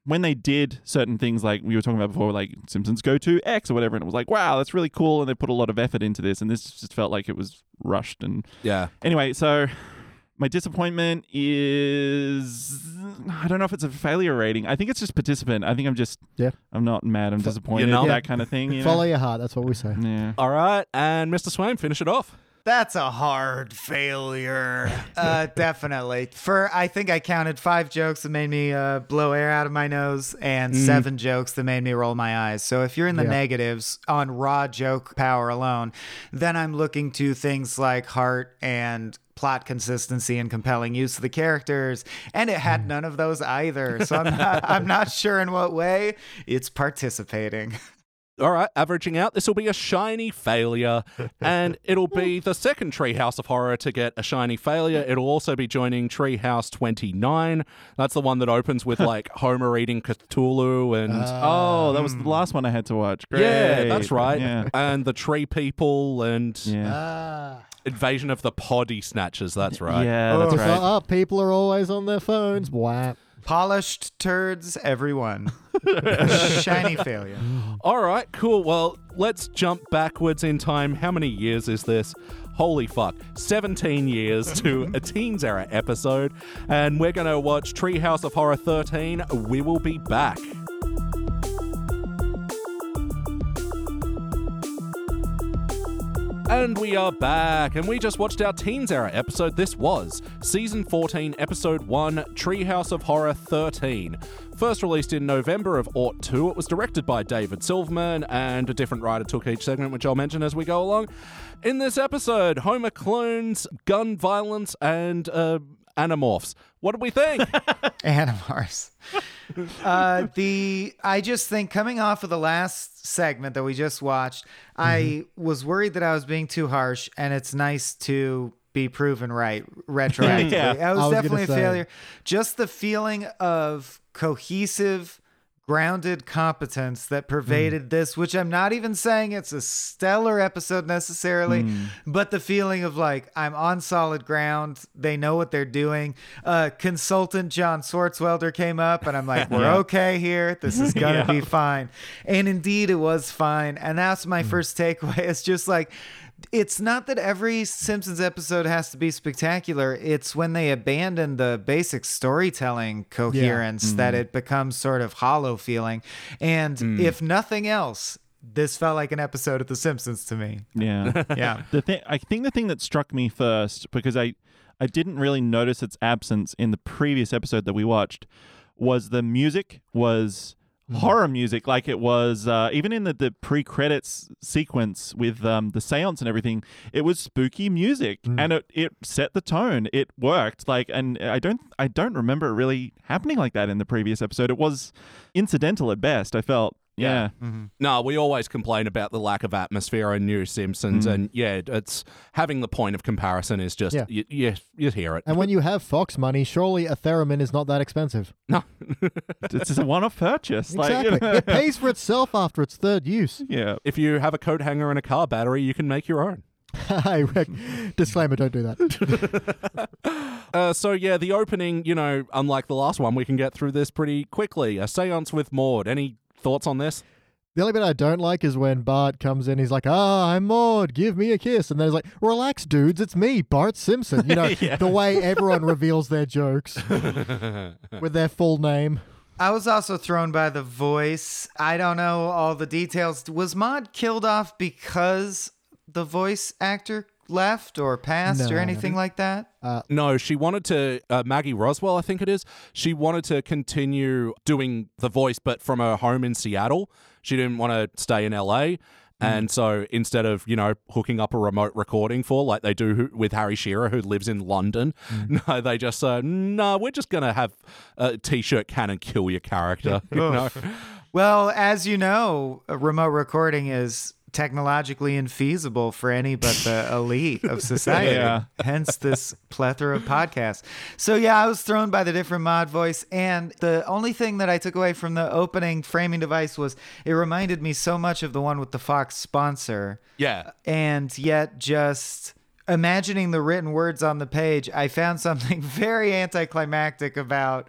when they did certain things like we were talking about before, like Simpsons go to X or whatever, and it was like, wow, that's really cool, and they put a lot of effort into this, and this just felt like it was rushed. And Yeah. anyway, so my disappointment is I don't know if it's a failure rating. I think it's just participant. I think I'm just Yeah. I'm not mad. I'm disappointed. You not? That kind of thing. You know? Follow your heart, that's what we say. Yeah. All right. And Mr. Swaim, finish it off. That's a hard failure. Uh, definitely. For I think I counted five jokes that made me uh, blow air out of my nose, and seven jokes that made me roll my eyes. So if you're in the Yeah. negatives on raw joke power alone, then I'm looking to things like heart and plot consistency and compelling use of the characters and it had none of those either so i'm not i'm not sure in what way it's participating all right, averaging out, this will be a shiny failure. and it'll be the second Treehouse of Horror to get a shiny failure. It'll also be joining Treehouse 29. That's the one that opens with like Homer eating Cthulhu and. oh, that was the last one I had to watch. Great. yeah, that's right. Yeah. And the tree people and Yeah. Ah. invasion of the poddy snatchers. That's right. Yeah, that's So, right. oh, people are always on their phones. Whap. Polished turds, everyone. Shiny failure. All right, cool. Well, let's jump backwards in time. How many years is this? Holy fuck. 17 years to a Teens Era episode. And we're going to watch Treehouse of Horror 13. We will be back. And we are back, and we just watched our Teens Era episode. This was Season 14, Episode 1, Treehouse of Horror 13. First released in November of Aught 2, it was directed by David Silverman, and a different writer took each segment, which I'll mention as we go along. In this episode, Homer clones, gun violence, and uh, animorphs. What did we think? Animars. uh, the I just think coming off of the last segment that we just watched, I mm-hmm. was worried that I was being too harsh, and it's nice to be proven right retroactively. Yeah. I was, I was definitely a failure. Just the feeling of cohesive. Grounded competence that hmm. pervaded this, which I'm not even saying it's a stellar episode necessarily, hmm. but the feeling of like I'm on solid ground. They know what they're doing. Uh, consultant John Swartzwelder came up, and I'm like, we're Yeah. okay here. This is gonna Yeah. be fine. And indeed, it was fine. And that's my hmm. first takeaway. It's just like. It's not that every Simpsons episode has to be spectacular. It's when they abandon the basic storytelling coherence that mm-hmm. it becomes sort of hollow feeling. And mm. if nothing else, this felt like an episode of The Simpsons to me. Yeah. Yeah. the thing I think the thing that struck me first because I I didn't really notice its absence in the previous episode that we watched was the music was horror music like it was uh, even in the, the pre-credits sequence with um, the seance and everything it was spooky music and it, it set the tone. It worked. Like and i don't i don't remember it really happening like that in the previous episode. It was incidental at best i felt yeah, no, we always complain about the lack of atmosphere in New Simpsons, and yeah, it's having the point of comparison is just, Yeah. you, you, you hear it. And when you have Fox money, surely a theremin is not that expensive. no. it's just a one-off purchase like Exactly. it pays for itself after its third use. yeah if you have a coat hanger and a car battery, you can make your own. Hey, Rick, Disclaimer: Don't do that. Uh, so yeah, the opening, you know, unlike the last one, we can get through this pretty quickly. A séance with Maud. Any thoughts on this? The only bit I don't like is when Bart comes in. He's like, "Ah, I'm Maud. Give me a kiss." And then he's like, "Relax, dudes. It's me, Bart Simpson." You know, the way everyone reveals their jokes with their full name. I was also thrown by the voice. I don't know all the details. Was Maud killed off because the voice actor left or passed No. or anything like that? Uh, no, she wanted to. Uh, Maggie Roswell, I think it is. She wanted to continue doing the voice, but from her home in Seattle. She didn't want to stay in LA. Hmm. And so instead of, you know, hooking up a remote recording for like they do with Harry Shearer, who lives in London, hmm. no, they just said, no, we're just going to have a t shirt cannon kill your character. you know? Well, as you know, a remote recording is technologically infeasible for any but the elite of society. Yeah. Hence this plethora of podcasts. So yeah, I was thrown by the different Maud voice and the only thing that I took away from the opening framing device was it reminded me so much of the one with the Fox sponsor Yeah. and yet just imagining the written words on the page, I found something very anticlimactic about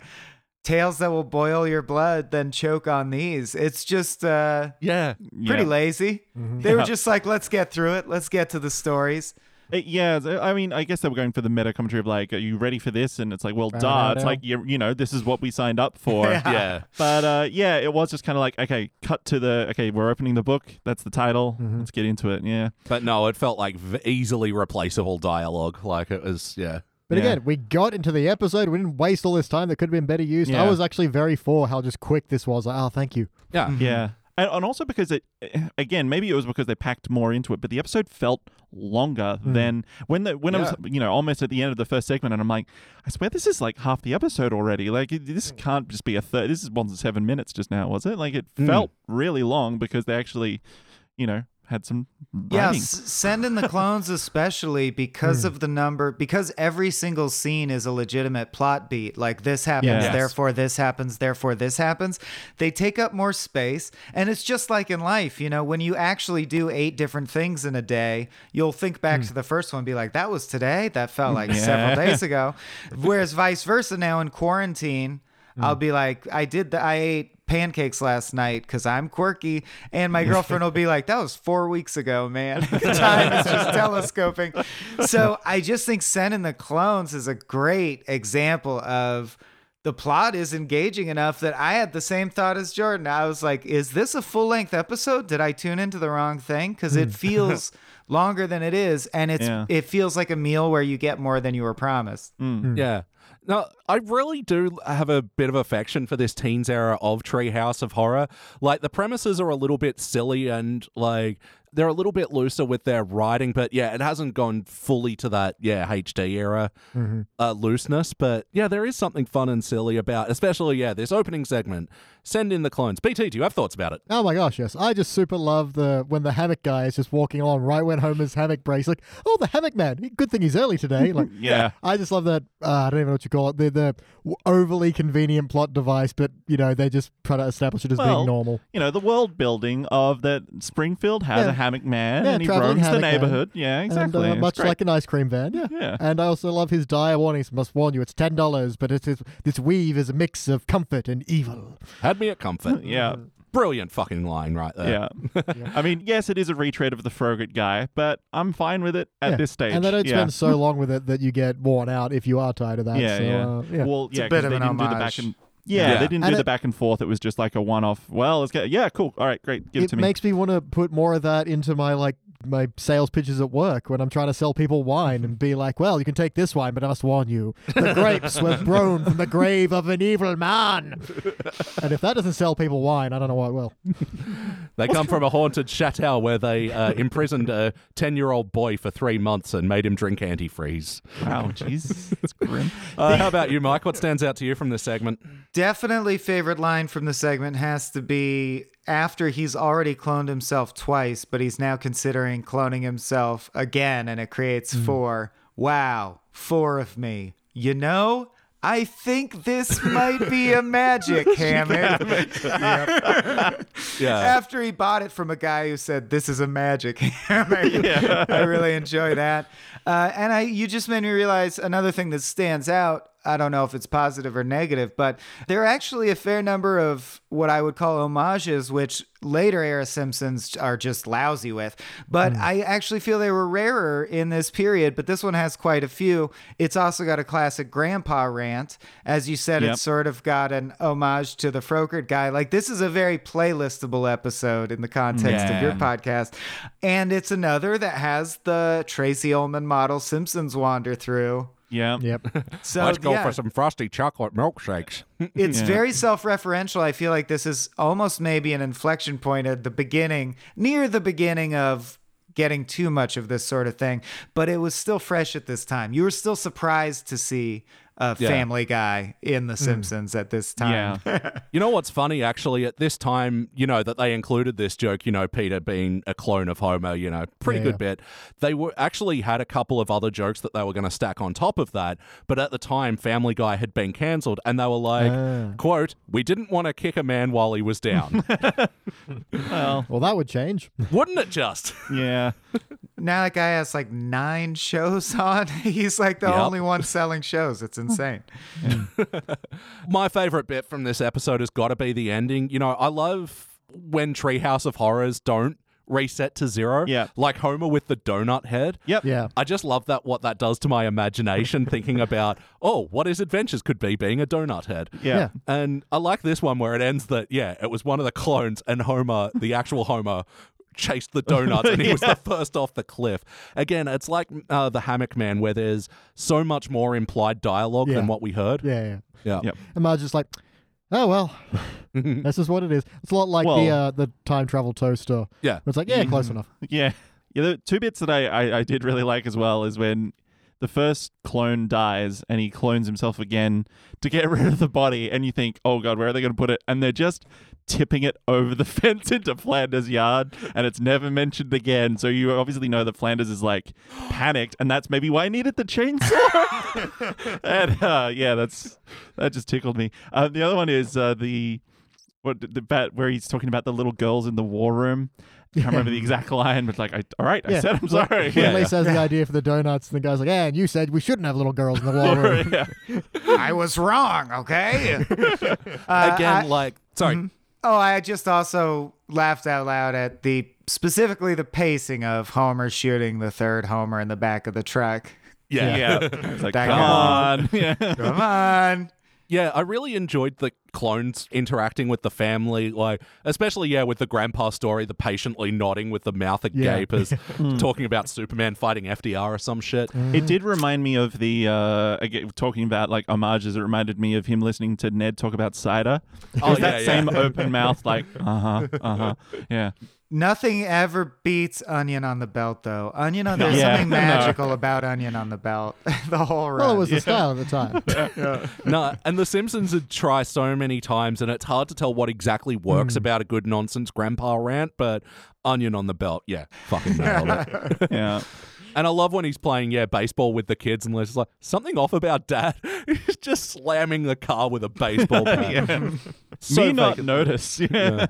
tales that will boil your blood, then choke on these. It's just uh, Yeah. pretty Yeah. lazy. They were just like, let's get through it. Let's get to the stories. Uh, yeah, I mean, I guess they were going for the meta commentary of like, "Are you ready for this?" And it's like, "Well, duh." Ba-da-da. It's like you, you know, this is what we signed up for. Yeah. Yeah. But uh, yeah, it was just kind of like, okay, cut to the okay, we're opening the book. That's the title. Let's get into it. Yeah, But no, it felt like v- easily replaceable dialogue. Like it was, yeah. But Yeah. again, we got into the episode. We didn't waste all this time that could have been better used. I was actually very for how just quick this was. Like, oh, thank you. Yeah. Mm-hmm. yeah. and, and also because it eh, again maybe it was because they packed more into it but the episode felt longer mm. than when the when it was you know almost at the end of the first segment and i'm like i swear this is like half the episode already like this mm. can't just be a third this is wasn't seven minutes just now was it like it mm. felt really long because they actually you know had some Yeah, writing. send in the clones especially because hmm. of the number because every single scene is a legitimate plot beat. Like this happens, Yes. therefore this happens, therefore this happens. They take up more space, and it's just like in life, you know, when you actually do eight different things in a day, you'll think back hmm. to the first one and be like, "That was today. That felt hmm. like several days ago." Whereas vice versa, now in quarantine. I'll be like, I did the, I ate pancakes last night because I'm quirky, and my girlfriend will be like, that was four weeks ago, man. Time is just telescoping. So I just think Send in the Clones is a great example of the plot is engaging enough that I had the same thought as Jordan. I was like, is this a full length episode? Did I tune into the wrong thing? Because it hmm. feels longer than it is, and it's Yeah. it feels like a meal where you get more than you were promised. Hmm. Yeah. No, I really do have a bit of affection for this teens era of Treehouse of Horror. Like the premises are a little bit silly and like they're a little bit looser with their writing, but yeah, it hasn't gone fully to that yeah HD era uh, looseness. But yeah, there is something fun and silly about, especially yeah, this opening segment. Send in the clones. BT, do you have thoughts about it? Oh my gosh, yes. I just super love the when the hammock guy is just walking along right when Homer's hammock breaks. Like, oh, the hammock man. Good thing he's early today. Like, Yeah. I just love that. Uh, I don't even know what you call it. The the overly convenient plot device, but you know they just try to establish it as Well, being normal. You know, the world building of that Springfield has Yeah. a hammock man Yeah, and he traveling roams the hammock man. neighborhood. Yeah, exactly. And, uh, much great. like an ice cream van, yeah. Yeah. And I also love his dire warnings. Must warn you, it's ten dollars, but it's, it's this weave is a mix of comfort and evil. Had me at comfort. Yeah. Brilliant fucking line right there. Yeah. I mean, yes, it is a retread of the Frogurt guy, but I'm fine with it at Yeah. this stage. And they don't yeah. spend so long with it that you get worn out if you are tired of that. yeah, so, yeah. Uh, yeah. Well, It's yeah, a bit 'cause of they an didn't do the back homage. and yeah, Yeah. they didn't And do the back and forth. It was just like a one-off. Well, let's get yeah, cool. All right, great. Give it, it to me. makes me want to put more of that into my like my sales pitches at work when I'm trying to sell people wine and be like, well, you can take this wine, but I must warn you, the grapes were grown from the grave of an evil man. and if that doesn't sell people wine, I don't know what will. They come from a haunted chateau where they uh, imprisoned a 10 year old boy for three months and made him drink antifreeze. wow, jeez, That's grim. Uh, how about you, Mike? What stands out to you from this segment? Definitely favorite line from the segment has to be after he's already cloned himself twice, but he's now considering cloning himself again, and it creates four. Wow, four of me. You know, I think this might be a magic hammock. Yeah. After he bought it from a guy who said, "This is a magic hammock," I really enjoy that. Uh, and I, you just made me realize another thing that stands out. I don't know if it's positive or negative, but there are actually a fair number of what I would call homages, which later era Simpsons are just lousy with. But mm. I actually feel they were rarer in this period, but this one has quite a few. It's also got a classic grandpa rant. As you said, Yep. it's sort of got an homage to the Frogurt guy. Like, this is a very playlistable episode in the context of your podcast. And it's another that has the Tracey Ullman model Simpsons wander through. Yeah, Yep. So, Let's go yeah. for some frosty chocolate milkshakes. It's Yeah. very self-referential. I feel like this is almost maybe an inflection point at the beginning, near the beginning of getting too much of this sort of thing, but it was still fresh at this time. You were still surprised to see a Yeah. family guy in the Simpsons at this time. yeah. You know what's funny, actually, at this time, you know, that they included this joke, you know, Peter being a clone of Homer, you know, pretty Yeah, good yeah. bit. They were actually had a couple of other jokes that they were going to stack on top of that. But at the time, Family Guy had been cancelled and they were like, Ah. quote, we didn't want to kick a man while he was down. Well, Well, that would change. Wouldn't it just? yeah. Now that guy has like nine shows on. He's like the Yep. only one selling shows. It's insane. My favorite bit from this episode has got to be the ending. You know, I love when Treehouse of Horrors don't reset to zero. Yeah. Like Homer with the donut head. Yep. Yeah. I just love that what that does to my imagination thinking about, oh, what his adventures could be being a donut head. Yeah. Yeah. And I like this one where it ends that, yeah, it was one of the clones and Homer, the actual Homer, chased the donuts and he was the first off the cliff. Again, it's like uh, the Hammock Man where there's so much more implied dialogue Yeah. than what we heard. Yeah. Yeah. Yeah. Yep. And Marge's just like, oh well, this is what it is. It's a lot like the uh, the time travel toaster. Yeah. It's like, yeah, close enough. Yeah. Yeah, the two bits that I, I, I did really like as well is when the first clone dies and he clones himself again to get rid of the body, and you think, oh god, where are they going to put it? And they're just tipping it over the fence into Flanders' yard, and it's never mentioned again. So you obviously know that Flanders is like panicked, and that's maybe why he needed the chainsaw. and uh, yeah, that's that just tickled me. Uh, the other one is uh, the what the bat where he's talking about the little girls in the war room. I can't remember the exact line, but like, I, all right, I said I'm sorry. When Yeah, Lee yeah. says the idea for the donuts, and the guy's like, "Yeah, and you said we shouldn't have little girls in the war room." I was wrong, okay? Uh, Again, I- like, sorry. Oh, I just also laughed out loud at the specifically the pacing of Homer shooting the third Homer in the back of the truck. Yeah. Yeah. It's like, That come guy. on. Yeah. Come on. Yeah, I really enjoyed the clones interacting with the family, like especially yeah with the grandpa story, the patiently nodding with the mouth Yeah. agape as talking about Superman fighting FDR or some shit. It did remind me of the uh again, talking about like homages. It reminded me of him listening to Ned talk about cider. Oh, was yeah, that yeah. same open mouth, like uh huh, uh huh, yeah. Nothing ever beats onion on the belt, though. Onion on there's Yeah. something No. magical about onion on the belt. the whole run. Well, it was the style at the time. no, and The Simpsons had tried so many times, and it's hard to tell what exactly works Hmm. about a good nonsense grandpa rant, but onion on the belt, yeah, fucking nailed it. Yeah. And I love when he's playing, yeah, baseball with the kids, and Liz like, something off about dad. he's just slamming the car with a baseball bat. So Me not vacant. notice. Yeah. Yeah.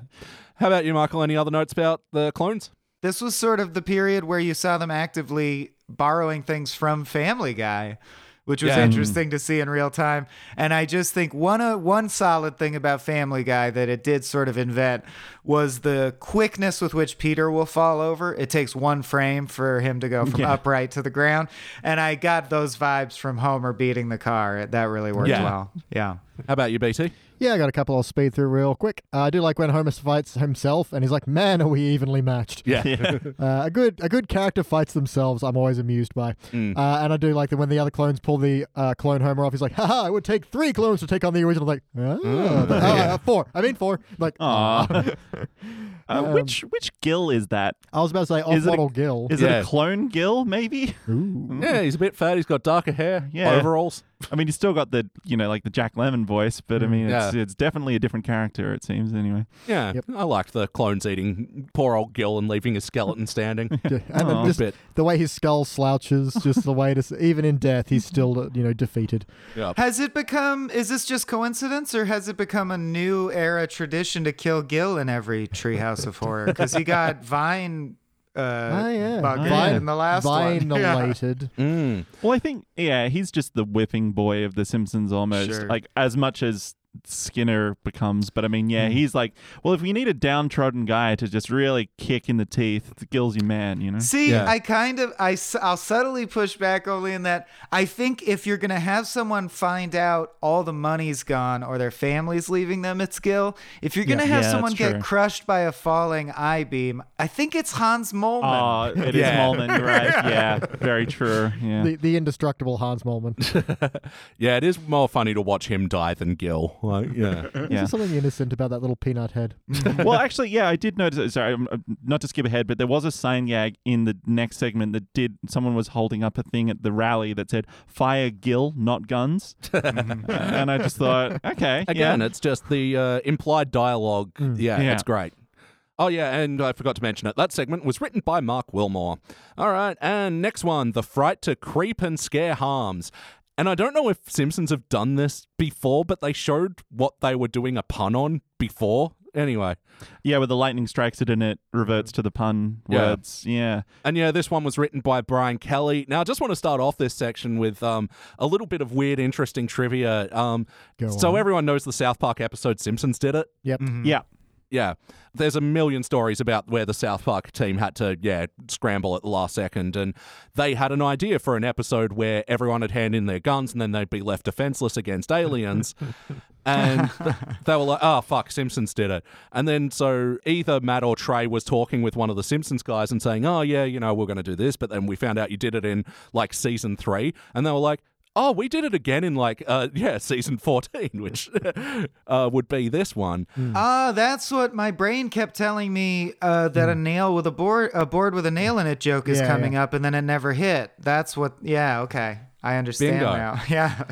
How about you, Michael? Any other notes about the clones? This was sort of the period where you saw them actively borrowing things from Family Guy, which was Yeah. interesting to see in real time. And I just think one uh, one solid thing about Family Guy that it did sort of invent was the quickness with which Peter will fall over. It takes one frame for him to go from Yeah. upright to the ground, and I got those vibes from Homer beating the car. That really worked Yeah. well. Yeah. How about you, BT? Yeah, I got a couple I'll speed through real quick. Uh, I do like when Homer fights himself, and he's like, "Man, are we evenly matched?" Yeah. Uh, a good a good character fights themselves. I'm always amused by, Mm. uh, and I do like that when the other clones pull the uh, clone Homer off. He's like, "Haha! It would take three clones to take on the original." Like, oh, Mm. uh, uh, four. I mean four. Like, Aw. Uh, Um, which which Gil is that? I was about to say Is it a- off-model Gil. Is Yeah. it a clone Gil? Maybe. Ooh. Yeah, he's a bit fat. He's got darker hair, Yeah. overalls. I mean, he's still got the you know like the Jack Lemmon voice, but I mean, it's Yeah. it's definitely a different character. It seems anyway. Yeah, Yep. I liked the clones eating poor old Gil and leaving his skeleton standing. Yeah, and then just Bit. the way his skull slouches, just the way to even in death, he's still you know defeated. Yeah. Has it become? Is this just coincidence, or has it become a new era tradition to kill Gil in every Treehouse of Horror? Because he got Vine uh, Oh yeah, buggered Vine- in the last one. Yeah. Mm. Well, I think yeah, he's just the whipping boy of the Simpsons almost. Sure. Like as much as Skinner becomes, but I mean, yeah, mm. he's like, well, if we need a downtrodden guy to just really kick in the teeth, it's Gilsy man, you know. See, Yeah. I kind of, I, I'll subtly push back only in that I think if you're going to have someone find out all the money's gone or their family's leaving them at Skill, if you're going to Yeah. have Yeah, someone get true. crushed by a falling I beam, I think it's Hans Moleman. Oh, it is Yeah. Moleman, you're right? Yeah, very true. Yeah. The, the indestructible Hans Moleman. Yeah, it is more funny to watch him die than Gil. Like, yeah. Is Yeah. there something innocent about that little peanut head? well, actually, yeah, I did notice. Sorry, not to skip ahead, but there was a sign gag in the next segment that did. Someone was holding up a thing at the rally that said "Fire Gil, not guns," and I just thought, okay, Again, yeah. it's just the uh, implied dialogue. Yeah, Yeah. it's great. Oh, yeah, and I forgot to mention it. That segment was written by Marc Wilmore. All right, and next one The Fright to Creep and Scare Harms. And I don't know if Simpsons have done this before, but they showed what they were doing a pun on before. Anyway, yeah, where the lightning strikes it and it reverts to the pun Yeah. words. Yeah, And yeah, this one was written by Brian Kelley. Now, I just want to start off this section with um, a little bit of weird, interesting trivia. Um, Go so on. everyone knows the South Park episode Simpsons did it. Yep. yeah. Yeah. There's a million stories about where the South Park team had to, yeah, scramble at the last second. And they had an idea for an episode where everyone had hand in their guns and then they'd be left defenseless against aliens. and th- they were like, oh, fuck, Simpsons did it. And then so either Matt or Trey was talking with one of the Simpsons guys and saying, oh, yeah, you know, we're going to do this. But then we found out you did it in like season three. And they were like, Oh, we did it again in like uh yeah, season 14, which uh would be this one. Ah, that's what my brain kept telling me uh, that a nail with a board, a board with a nail in it joke is Yeah, coming yeah. up, and then it never hit. That's what. Yeah, okay, I understand Bingo. now. Yeah.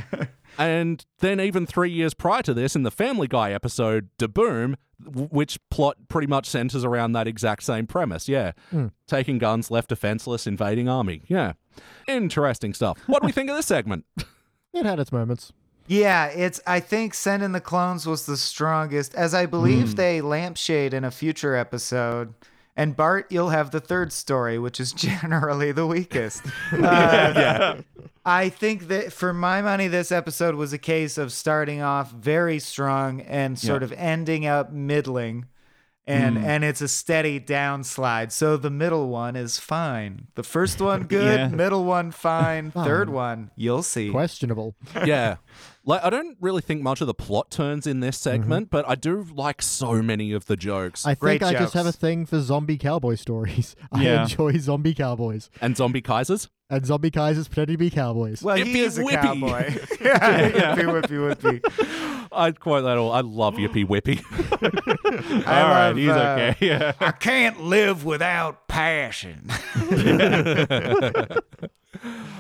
And then even 3 years prior to this in the Family Guy episode Da Boom, w- which plot pretty much centers around that exact same premise. Yeah. Taking guns left defenseless invading army. Yeah. Interesting stuff. What do we think of this segment? It had its moments. Yeah, it's. I think Send in the Clones was the strongest, as I believe they lampshade in a future episode. And Bart, you'll have the third story, which is generally the weakest. Uh, I think that for my money, this episode was a case of starting off very strong and sort of ending up middling. And hmm. and it's a steady downslide. So the middle one is fine. The first one good, Yeah. middle one fine, third one you'll see. Questionable. yeah. Like I don't really think much of the plot turns in this segment, but I do like so many of the jokes. I think Great I just have a thing for zombie cowboy stories. I Yeah. enjoy zombie cowboys. and zombie Kaisers. And zombie Kaisers pretending to be cowboys. Well, he is a whippy. cowboy. yeah, yippee whippy whippy. I'd quote that all. I love Yippee Whippy. I All right, love, he's uh, okay. Yeah. I can't live without passion.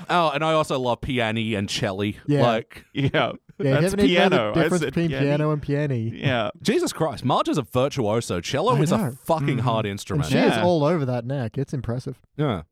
Oh, and I also love Piani and Chelly. Yeah. Like, Yeah. yeah, you That's haven't even piano. the difference between piano. piano and piani. Yeah. Jesus Christ, Marge is a virtuoso. Cello I is a know. fucking hard And instrument. she is all over that neck. It's impressive. Yeah.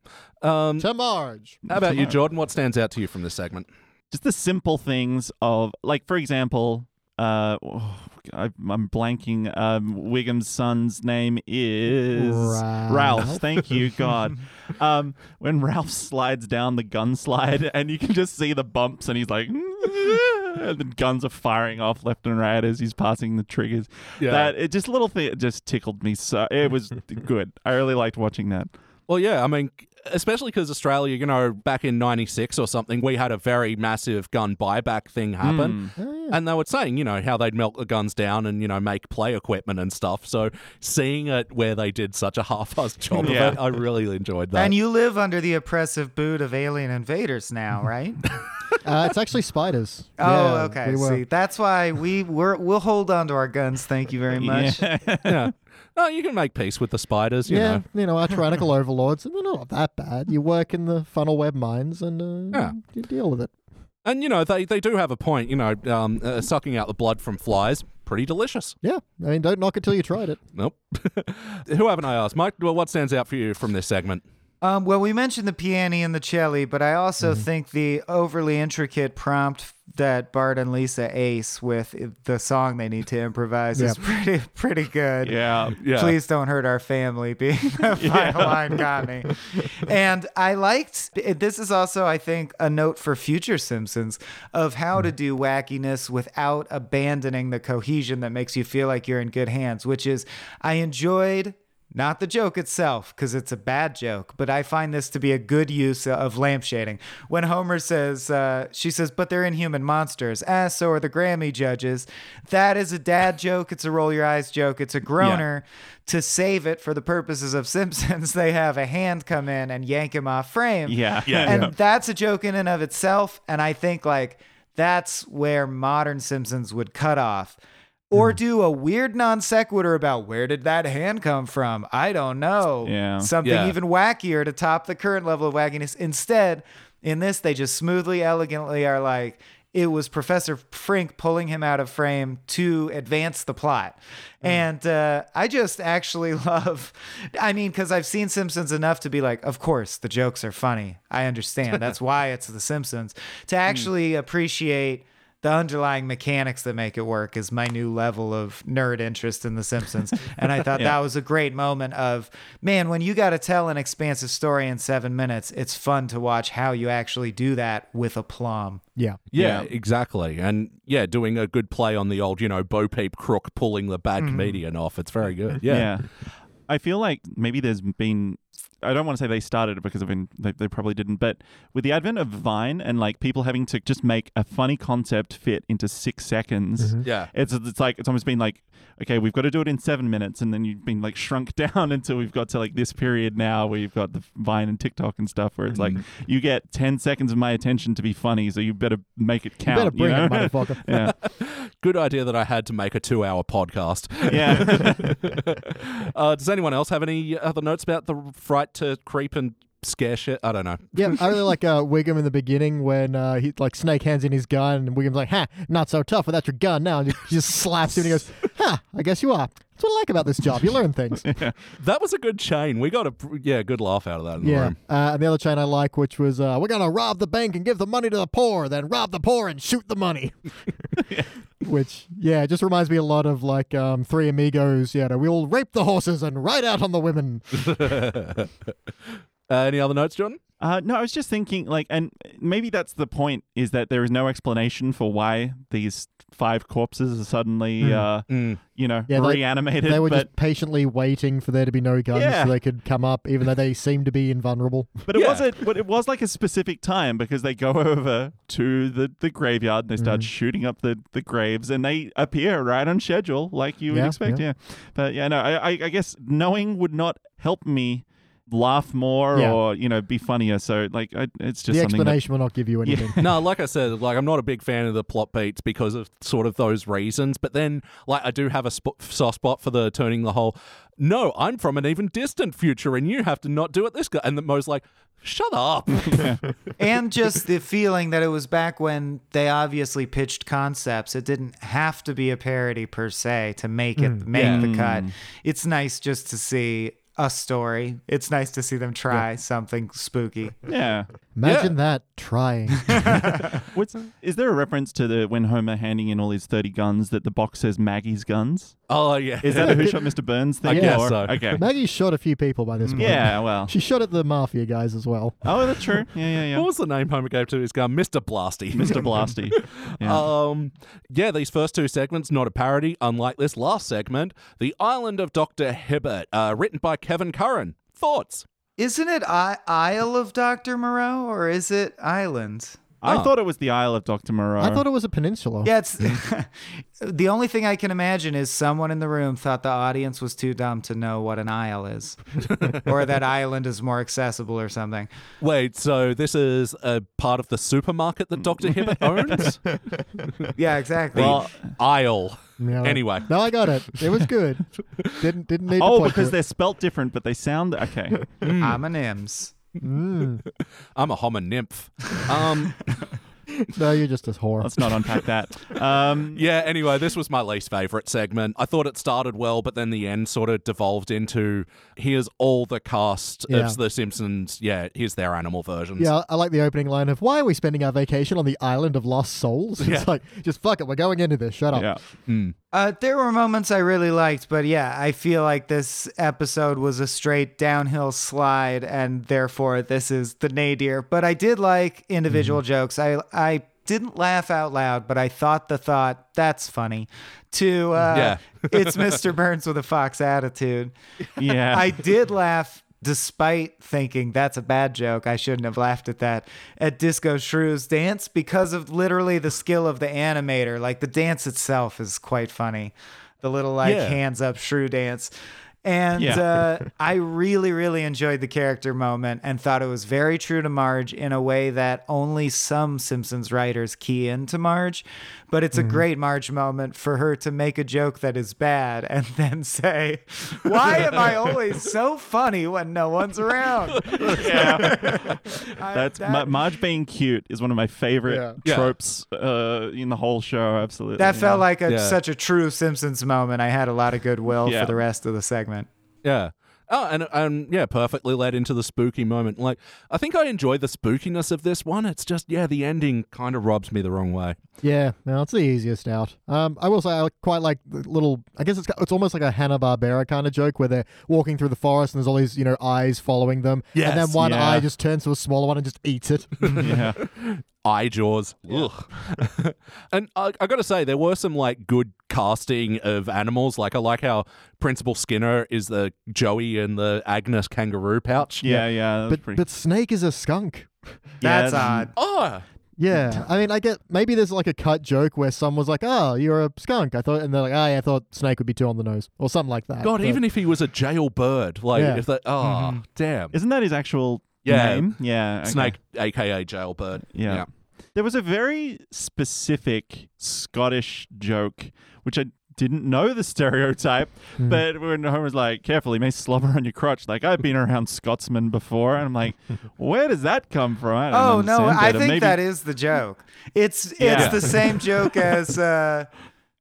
Um, To Marge. how about you, Jordan? What stands out to you from this segment? Just the simple things of, like, for example, uh, oh, I, I'm blanking. Um, Wiggum's son's name is Ralph. Thank you, God. um, when Ralph slides down the gun slide, and you can just see the bumps, and he's like, and the guns are firing off left and right as he's passing the triggers. Yeah. That it just little thing it just tickled me. So it was good. I really liked watching that. Well, yeah, I mean, especially because Australia, you know, back in 96 or something, we had a very massive gun buyback thing happen. Oh, And they were saying, you know, how they'd melt the guns down and, you know, make play equipment and stuff. So seeing it where they did such a half assed job Yeah. of it, I really enjoyed that. and you live under the oppressive boot of alien invaders now, right? Uh, it's actually spiders. oh, Yeah, okay. we See, that's why we we're, we'll hold on to our guns. Thank you very much. Yeah. No, you can make peace with the spiders, you yeah, know. you know, our tyrannical overlords, they're not that bad. You work in the funnel web mines and uh, Yeah. you deal with it. And, you know, they, they do have a point, you know, um, uh, sucking out the blood from flies, pretty delicious. Yeah, I mean, don't knock it till you tried it. Nope. Who haven't I asked? Mike, well, what stands out for you from this segment? Um, well, we mentioned the piano and the cello, but I also think the overly intricate prompt that Bart and Lisa ace with the song they need to improvise is pretty pretty good. Yeah. Yeah. Please don't hurt our family. Being the final line got me. And I liked this is also, I think, a note for future Simpsons of how to do wackiness without abandoning the cohesion that makes you feel like you're in good hands, which is I enjoyed not the joke itself, because it's a bad joke, but I find this to be a good use of lampshading. When Homer says, uh, she says, but they're inhuman monsters. Ah, so are the Grammy judges. That is a dad joke. It's a roll your eyes joke. It's a groaner. To save it for the purposes of Simpsons, they have a hand come in and yank him off frame. Yeah. And that's a joke in and of itself. And I think like that's where modern Simpsons would cut off. Hmm. Or do a weird non sequitur about where did that hand come from? I don't know. Yeah. Something Yeah. even wackier to top the current level of wackiness. Instead, in this, they just smoothly, elegantly are like, it was Professor Frink pulling him out of frame to advance the plot. And uh, I just actually love, I mean, because I've seen Simpsons enough to be like, of course, the jokes are funny. I understand. That's why it's The Simpsons. To actually appreciate the underlying mechanics that make it work is my new level of nerd interest in The Simpsons. And I thought that was a great moment of, man, when you got to tell an expansive story in seven minutes, it's fun to watch how you actually do that with aplomb. Yeah. Yeah, Yeah. exactly. And yeah, doing a good play on the old, you know, Bo Peep crook pulling the bad mm-hmm. comedian off. It's very good. Yeah. Yeah. I feel like maybe there's been I don't want to say they started it because I mean they, they probably didn't, but with the advent of Vine and like people having to just make a funny concept fit into six seconds, Yeah. it's it's like it's almost been like okay, we've got to do it in seven minutes, and then you've been like shrunk down until we've got to like this period now where you've got the Vine and TikTok and stuff where it's like you get ten seconds of my attention to be funny, so you better make it You count. better bring know? it, motherfucker. yeah, Good idea that I had to make a two-hour podcast. yeah. uh, does anyone else have any other notes about the fright to creep and scare shit? I don't know. Yeah, I really like uh, Wiggum in the beginning when uh, he like Snake hands in his gun and Wiggum's like, "Ha, not so tough without your gun." Now and he just slaps him and he goes, "Ha, I guess you are." That's what I like about this job. You learn things. That was a good chain. We got a yeah good laugh out of that in the room. uh, and the other chain I like, which was, uh, "We're gonna rob the bank and give the money to the poor, then rob the poor and shoot the money." Which, yeah, just reminds me a lot of like um, Three Amigos. Yeah, we'll rape the horses and ride out on the women. Uh, any other notes, Jordan? Uh, no, I was just thinking, like, and maybe that's the point is that there is no explanation for why these five corpses are suddenly, uh, you know, Yeah, reanimated. They were but just patiently waiting for there to be no guns Yeah. so they could come up, even though they seem to be invulnerable. but it Yeah. wasn't. But it was like a specific time because they go over to the, the graveyard and they start Mm-hmm. shooting up the, the graves and they appear right on schedule, like you would Yeah, expect. yeah. Yeah. But yeah, no, I, I I guess knowing would not help me laugh more Yeah. or you know be funnier. So like, I, it's just the something that- explanation will not give you anything. no, like I said, like I'm not a big fan of the plot beats because of sort of those reasons. But then, like I do have a sp- soft spot for the turning the whole. No, I'm from an even distant future, and you have to not do it this guy. And the Mo's like, shut up. and just the feeling that it was back when they obviously pitched concepts. It didn't have to be a parody per se to make it hmm. make the cut. Hmm. It's nice just to see a story. It's nice to see them try something spooky. yeah. Imagine that trying. What's is there a reference to the when Homer handing in all his thirty guns that the box says Maggie's guns? Oh yeah, Is that a Who Shot Mr. Burns thing? I guess or- so. Okay. Maggie shot a few people by this point. Yeah. Well. She shot at the mafia guys as well. Oh, that's true. Yeah. Yeah. Yeah. What was the name Homer gave to his gun? Mr. Blasty. Mr. Blasty. Yeah. Um, yeah, these first two segments, not a parody, unlike this last segment, The Island of Dr. Hibbert, uh, written by Kevin Curran. Thoughts? Isn't it I- Isle of Dr. Moreau or is it Island? I Oh. thought it was the Isle of Dr. Moreau. I thought it was a peninsula. Yeah, it's the only thing I can imagine is someone in the room thought the audience was too dumb to know what an isle is, or that island is more accessible or something. Wait, so this is a part of the supermarket that Dr. Hibbert owns? Yeah, exactly. Well, Aisle. Yeah. Anyway. No, I got it. It was good. Didn't didn't need to oh, point because to they're spelt different, but they sound okay. Mm. homonyms. it. Mm. I'm a homo nymph. Um, No, you're just a whore. Let's not unpack that. Um, yeah, anyway, this was my least favorite segment. I thought it started well, but then the end sort of devolved into here's all the cast Yeah. of The Simpsons. Yeah, here's their animal versions. Yeah, I like the opening line of "Why are we spending our vacation on the island of lost souls?" It's Yeah. like, just fuck it, we're going into this. Shut up. yeah. Uh, there were moments I really liked, but yeah, I feel like this episode was a straight downhill slide, and therefore this is the nadir. But I did like individual jokes. I I didn't laugh out loud, but I thought the thought that's funny. To uh, Yeah. it's Mr. Burns with a fox attitude. Yeah. I did laugh despite thinking that's a bad joke. I shouldn't have laughed at that at Disco Shrew's dance because of literally the skill of the animator. Like the dance itself is quite funny. The little like Yeah. hands up shrew dance. And Yeah. uh, I really, really enjoyed the character moment and thought it was very true to Marge in a way that only some Simpsons writers key into Marge. But it's a great Marge moment for her to make a joke that is bad and then say, Why am I always so funny when no one's around? yeah. I- That's that- Ma- Marge being cute is one of my favorite Yeah. Yeah. tropes uh, in the whole show. Absolutely. that felt yeah. like a, Yeah. such a true Simpsons moment. I had a lot of goodwill Yeah. for the rest of the segment. Yeah. Oh, and and yeah, perfectly led into the spooky moment. Like, I think I enjoy the spookiness of this one. It's just, yeah, the ending kind of robs me the wrong way. Yeah, no, it's the easiest out. Um, I will say I quite like the little. I guess it's it's almost like a Hanna Barbera kind of joke where they're walking through the forest and there's all these you know eyes following them, Yeah and then one yeah. eye just turns to a smaller one and just eats it. yeah. Eye jaws. Ugh. and I, I got to say, there were some like good casting of animals. Like I like how Principal Skinner is the Joey and the Agnes kangaroo pouch. Yeah, yeah. that But pretty- but Snake is a skunk. That's odd. Oh, Yeah, I mean, I get maybe there's like a cut joke where someone's like, "Oh, you're a skunk." I thought, and they're like, "Oh, yeah, I thought Snake would be too on the nose," or something like that. God, But- even if he was a jailbird, like Yeah. if that, oh, Mhm. damn. Isn't that his actual Yeah. name? Yeah. okay. Snake, aka jailbird. Yeah. yeah. There was a very specific Scottish joke, which I didn't know the stereotype, Hmm. but when Homer's like, careful, he may slobber on your crotch. Like, I've been around Scotsmen before, and I'm like, where does that come from? I don't Oh no, understand I it. Think maybe, that is the joke. It's it's Yeah. the same joke as uh,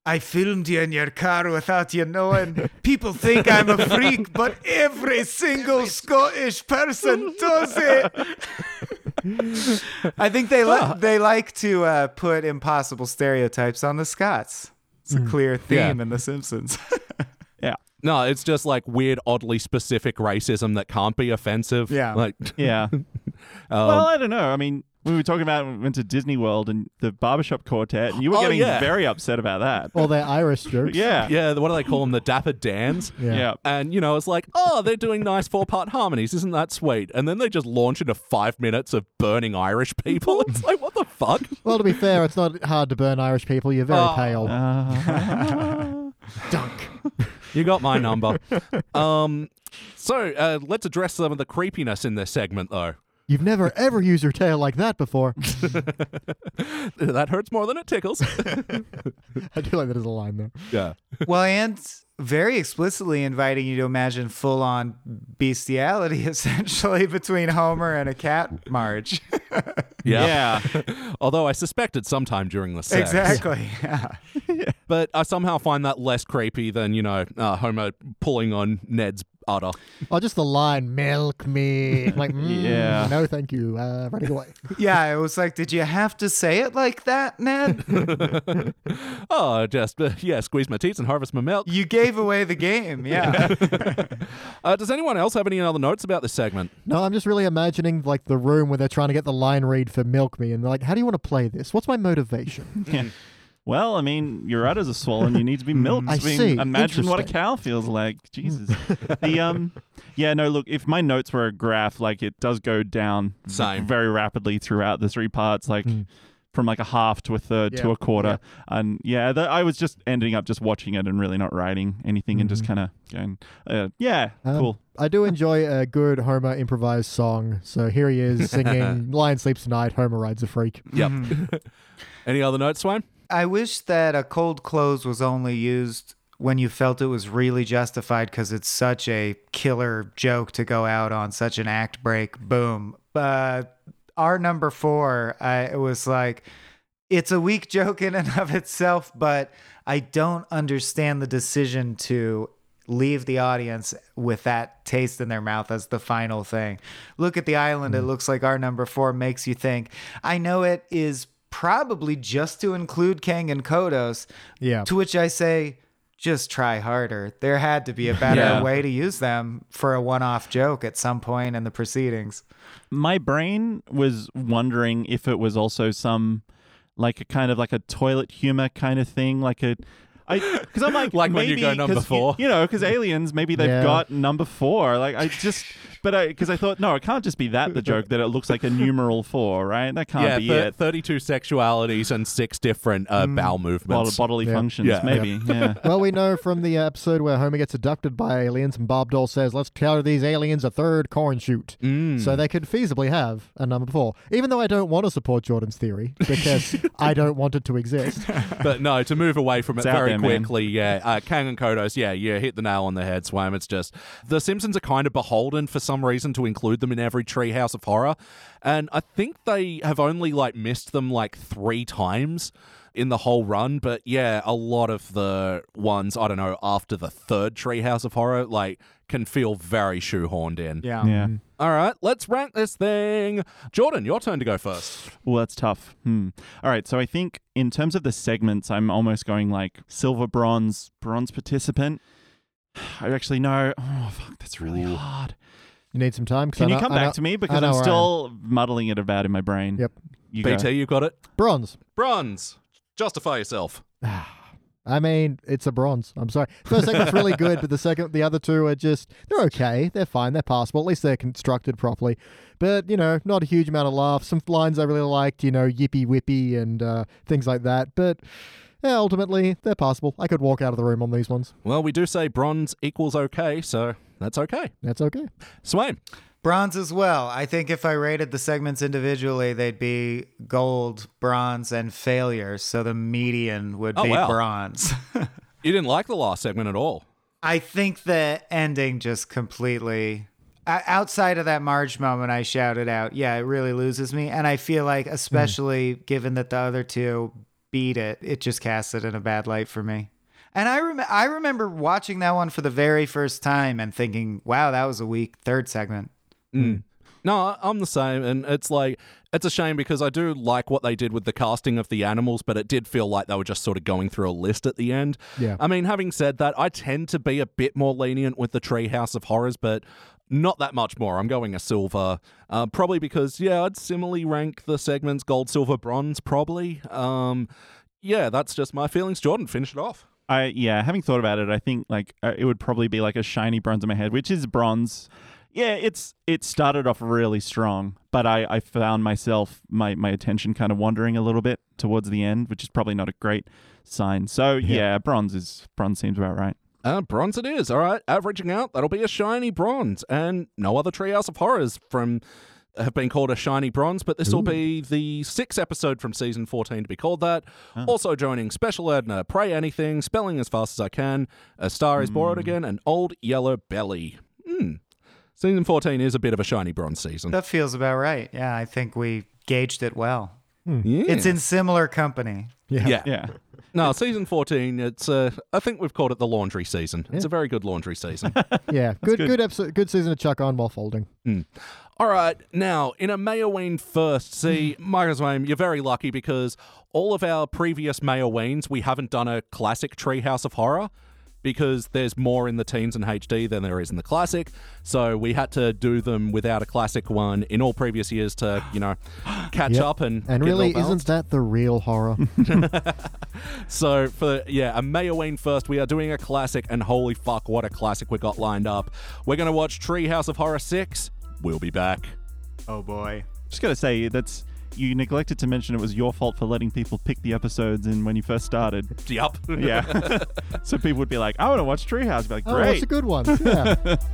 I filmed you in your car without you knowing. People think I'm a freak, but every single Scottish person does it. I think they li- they like to uh, put impossible stereotypes on the Scots. It's a clear theme Yeah. in The Simpsons. Yeah. No, it's just like weird, oddly specific racism that can't be offensive. Yeah. Like, Yeah. um, well, I don't know. I mean, we were talking about we went to Disney World and the barbershop quartet, and you were Oh, getting yeah. very upset about that. all their Irish jokes. Yeah. yeah, what do they call them? The Dapper Dans? yeah. Yeah. And, you know, it's like, oh, they're doing nice four part harmonies. Isn't that sweet? And then they just launch into five minutes of burning Irish people. It's like, what the fuck? Well, to be fair, it's not hard to burn Irish people. You're very Oh. pale. Uh, Dunk. You got my number. um, so uh, let's address some of the creepiness in this segment, though. You've never ever used your tail like that before. that hurts more than it tickles. I do like that as a line though. yeah. well, and very explicitly inviting you to imagine full on bestiality essentially between Homer and a cat Marge. Yeah. yeah. Although I suspected sometime during the sex. exactly. Yeah. But I somehow find that less creepy than, you know, uh, Homer pulling on Ned's udder. Oh, just the line, milk me. Like, mm, Yeah. no, thank you. Uh, running away. Yeah, it was like, did you have to say it like that, Ned? Oh, just, uh, yeah, squeeze my teeth and harvest my milk. You gave away the game. Yeah. Uh, does anyone else have any other notes about this segment? No, I'm just really imagining like the room where they're trying to get the line read for milk me, and they're like, "How do you want to play this? What's my motivation?" Yeah. Well, I mean, your udders are swollen. You need to be milked. I mean, see. Imagine what a cow feels like. Jesus. the um, yeah, no. Look, if my notes were a graph, like it does go down Same. very rapidly throughout the three parts, like from like a half to a third to a quarter. And yeah, the, I was just ending up just watching it and really not writing anything and just kind of going, uh, yeah, Um, cool. I do enjoy a good Homer improvised song. So here he is singing "Lion Sleeps Tonight." Homer rides a freak. Yep. any other notes, Swaim? I wish that a cold close was only used when you felt it was really justified because it's such a killer joke to go out on such an act break. Boom. Uh, our number four, I, it was like, it's a weak joke in and of itself, but I don't understand the decision to leave the audience with that taste in their mouth as the final thing. Look at the island. It looks like our number four makes you think. I know it is probably just to include Kang and Kodos, Yeah. to which I say, just try harder. There had to be a better Yeah. way to use them for a one off joke at some point in the proceedings. my brain was wondering if it was also some like a kind of like a toilet humor kind of thing like a I because I'm like Like when you go number 'cause, four. you, know because aliens maybe they've Yeah. got number four like I just but I because I thought no it can't just be that the joke that it looks like a numeral four right that can't yeah, be thir- it 32 sexualities and six different uh, bowel Bod- movements. bodily Yeah. functions Yeah. maybe yeah. well, we know from the episode where Homer gets abducted by aliens, and Bob Dole says, "Let's tell these aliens a third corn shoot." Mm. So they could feasibly have a number four, even though I don't want to support Jordan's theory because I don't want it to exist. but no, to move away from it It's out very there, man. quickly, yeah. Uh, Kang and Kodos, yeah, you hit the nail on the head, Swaim. It's just the Simpsons are kind of beholden for some reason to include them in every Treehouse of Horror, and I think they have only like missed them like three times in the whole run. But yeah, a lot of the ones I don't know after the third Treehouse of Horror like can feel very shoehorned in. Yeah. yeah All right, let's rank this thing. Jordan, your turn to go first. Well, that's tough. Hmm. All right. So I think in terms of the segments, I'm almost going like silver, bronze, bronze participant. I actually know. Oh, fuck. That's really Ooh. hard. You need some time. Can I you know- come I back know- to me? Because I'm where I am. still muddling it about in my brain. Yep. You go. You got it. Bronze. Bronze. Justify yourself. I mean, it's a bronze. I'm sorry. First segment's really good, but the second, the other two are just they're okay. They're fine. They're passable. At least they're constructed properly. But you know, not a huge amount of laughs. Some lines I really liked. You know, yippee whippy and uh, things like that. But yeah, ultimately, they're passable. I could walk out of the room on these ones. Well, we do say bronze equals okay, so that's okay. That's okay. Swaim. Bronze as well. I think if I rated the segments individually, they'd be gold, bronze, and failure. So the median would Oh, be wow. bronze. You didn't like the last segment at all. I think the ending just completely. Outside of that Marge moment I shouted out, yeah, it really loses me. And I feel like, hmm. especially given that the other two beat it, it just casts it in a bad light for me. And I, rem- I remember watching that one for the very first time and thinking, wow, that was a weak third segment. No, I- I'm the same, and it's like it's a shame because I do like what they did with the casting of the animals, but it did feel like they were just sort of going through a list at the end. Yeah. I mean, having said that, I tend to be a bit more lenient with the Treehouse of Horrors, but not that much more. I'm going a silver, uh, probably because yeah, I'd similarly rank the segments gold, silver, bronze, probably. Um, yeah, that's just my feelings. Jordan, finish it off. I yeah, having thought about it, I think like uh, it would probably be like a shiny bronze in my head, which is bronze. Yeah, it's it started off really strong, but I I found myself my my attention kind of wandering a little bit towards the end, which is probably not a great sign. So yeah, bronze is bronze seems about right. Uh, bronze it is. All right, averaging out, that'll be a shiny bronze. And no other Treehouse of Horrors from have been called a shiny bronze, but this will be the sixth episode from season 14 to be called that. Also joining Special Edna, Pray Anything, Spelling as Fast as I Can, A Star is Borrowed Again, and Old Yellow Belly. Hmm. Season 14 is a bit of a shiny bronze season. That feels about right. Yeah, I think we gauged it well. yeah. It's in similar company. Yeah. yeah. Yeah. No, season 14, it's uh, I think we've called it the laundry season. It's a very good laundry season. Yeah. Good, good. episode. Good season to chuck on while folding. All right, now in a Mayoween first, see, hmm. Marcus Wayne, you're very lucky because all of our previous Mayoweens, we haven't done a classic Treehouse of Horror because there's more in the teens and HD than there is in the classic. So we had to do them without a classic one in all previous years to, you know, catch Yep. up and And get it all really, isn't that the real horror? So for yeah, a Mayoween first, we are doing a classic, and holy fuck, what a classic we got lined up. We're gonna watch Treehouse of Horror six. We'll be back. Oh boy. Just gotta say that's you neglected to mention it was your fault for letting people pick the episodes in when you first started. Yup. Yeah. so people would be like, I want to watch Treehouse. Be like, oh, that's a good one. Yeah.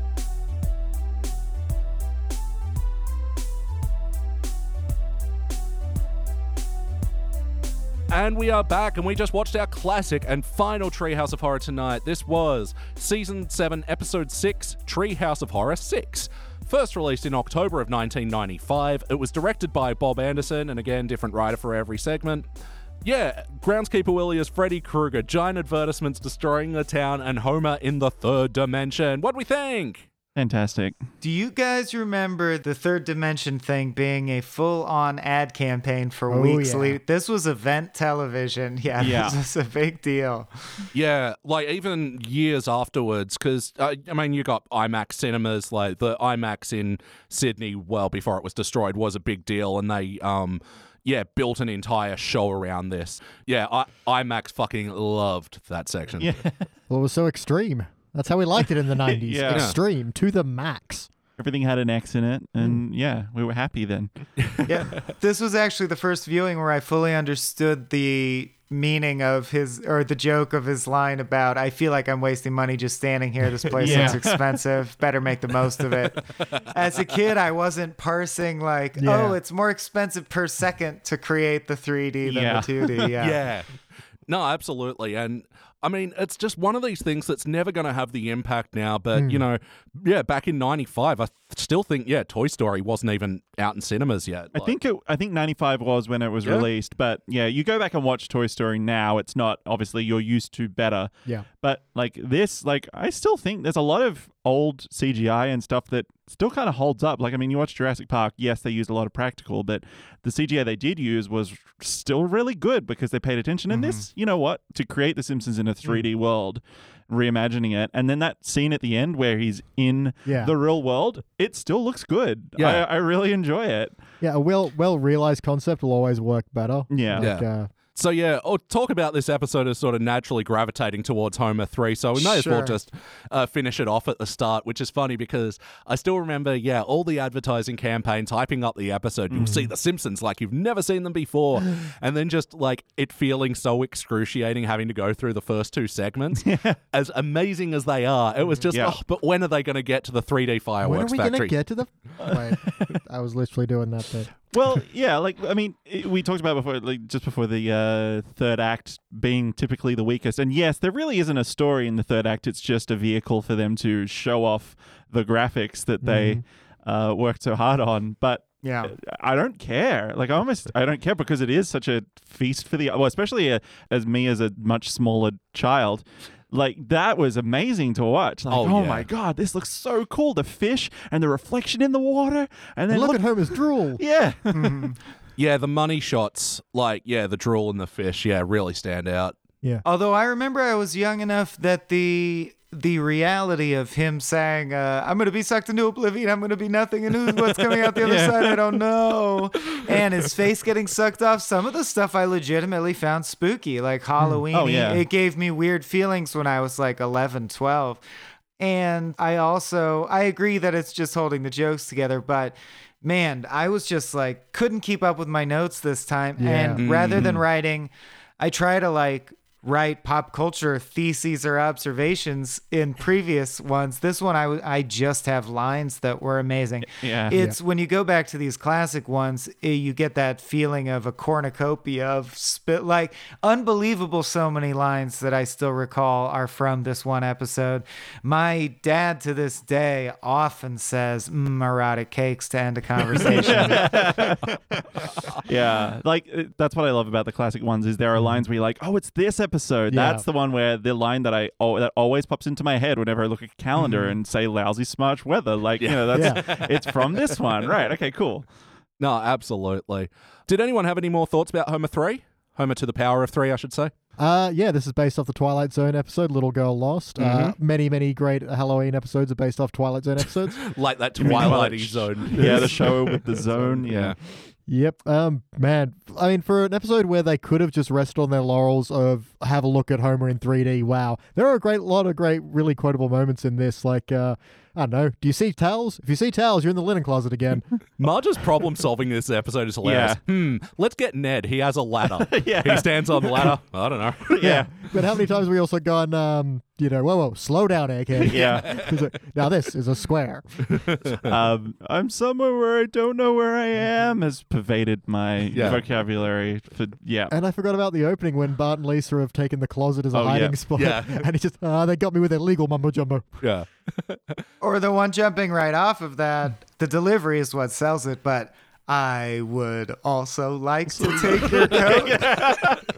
And we are back, and we just watched our classic and final Treehouse of Horror tonight. This was Season 7, Episode 6, Treehouse of Horror 6. First released in October of 1995, it was directed by Bob Anderson, and again, different writer for every segment. Yeah, Groundskeeper Willie is Freddy Krueger, giant advertisements destroying the town, and Homer in the third dimension. What do we think? Fantastic. Do you guys remember the third dimension thing being a full on ad campaign for Oh, weeks? yeah. le- This was event television. Yeah, Yeah. this was a big deal. Yeah, like even years afterwards, because uh, I mean, you got IMAX cinemas, like the IMAX in Sydney, well before it was destroyed, was a big deal, and they, um, yeah, built an entire show around this. Yeah, I- IMAX fucking loved that section. Yeah. well, it was so extreme. That's how we liked it in the 90s. Yeah. Extreme to the max. Everything had an X in it, mm. and yeah, we were happy then. Yeah, this was actually the first viewing where I fully understood the meaning of his or the joke of his line about I feel like I'm wasting money just standing here. This place Yeah. looks expensive. Better make the most of it. As a kid, I wasn't parsing like, Yeah. oh, it's more expensive per second to create the 3D than Yeah. the 2D. Yeah. Yeah. No, absolutely. And I mean, it's just one of these things that's never going to have the impact now. But, you hmm. know, yeah, back in 95, I th- still think, yeah, Toy Story wasn't even out in cinemas yet. I think it, I think 95 was when it was Yeah. released, but yeah, you go back and watch Toy Story now, it's not obviously you're used to better. Yeah. But like this, like I still think there's a lot of old CGI and stuff that still kind of holds up. Like I mean, you watch Jurassic Park, yes, they used a lot of practical, but the CGI they did use was still really good because they paid attention. And this, you know what, to create The Simpsons in a 3D world, reimagining it, and then that scene at the end where he's in Yeah. the real world, it still looks good. Yeah. I, I really enjoy it. Yeah, a well well realized concept will always work better. Yeah. Like, Yeah. Uh, So yeah, or talk about this episode as sort of naturally gravitating towards Homer three. So we may as well just uh, finish it off at the start, which is funny because I still remember, yeah, all the advertising campaigns hyping up the episode. You'll see the Simpsons like you've never seen them before, and then just like it feeling so excruciating having to go through the first two segments. As amazing as they are, it was just, Yeah. oh, but when are they going to get to the 3D When are fireworks we going to factory? get to the? Wait, I was literally doing that. Bit. Well, yeah, like I mean, it- we talked about before, like just before the uh, third act being typically the weakest, and yes, there really isn't a story in the third act. It's just a vehicle for them to show off the graphics that they uh, worked so hard on. But Yeah. I don't care. Like I almost, I don't care because it is such a feast for the well, especially uh, as me as a much smaller child. Like that was amazing to watch. Like, Oh, oh, yeah. my god, this looks so cool. The fish and the reflection in the water, and then Look, look, at Homer's drool. yeah, mm-hmm. Yeah, the money shots, like yeah, the drool and the fish, yeah, really stand out. Yeah. Although I remember I was young enough that the the reality of him saying, uh, "I'm going to be sucked into oblivion. I'm going to be nothing, and who's what's coming out the other Yeah. side? I don't know." And his face getting sucked off. Some of the stuff I legitimately found spooky, like Halloween. Oh, yeah. It gave me weird feelings when I was like 11, 12. And I also I agree that it's just holding the jokes together, but man, I was just like couldn't keep up with my notes this time. Yeah. And rather than writing, I try to like write pop culture theses or observations in previous ones. This one I w- I just have lines that were amazing. Yeah. It's when you go back to these classic ones, eh, you get that feeling of a cornucopia of spit like unbelievable so many lines that I still recall are from this one episode. My dad to this day often says mm, erotic cakes to end a conversation. yeah. Like uh, that's what I love about the classic ones is there are lines where you're like, oh, it's this episode. Yeah. That's the one where the line that I oh, that always pops into my head whenever I look at a calendar and say lousy smarch weather. Like you know, that's it's from this one, right? Okay, cool. No, absolutely. Did anyone have any more thoughts about Homer 3? Homer to the power of 3, I should say. Uh, yeah, this is based off the Twilight Zone episode, Little Girl Lost. Uh, many, many great Halloween episodes are based off Twilight Zone episodes. Like that Twilight Twilight? zone. Yeah, the show with the zone. Yeah. Yep. Um, man, I mean, for an episode where they could have just rested on their laurels of have a look at Homer in 3D. Wow, there are a great lot of great, really quotable moments in this. Like, uh, I don't know. Do you see towels? If you see towels, you're in the linen closet again. Marge's problem solving this episode is hilarious. Hmm, let's get Ned. He has a ladder. Yeah. He stands on the ladder. I don't know. Yeah. but how many times have we also gone, um, you know, whoa, whoa, slow down, egghead. Yeah. 'Cause, now this is a square. um, I'm somewhere where I don't know where I am has pervaded my Yeah. vocabulary. For yeah, And I forgot about the opening when Bart and Lisa have taken the closet as a Oh, yeah. hiding spot. Yeah. And he just, ah, they got me with their legal mumbo jumbo. Yeah. or the one jumping right off of that, the delivery is what sells it, but I would also like to take your coat.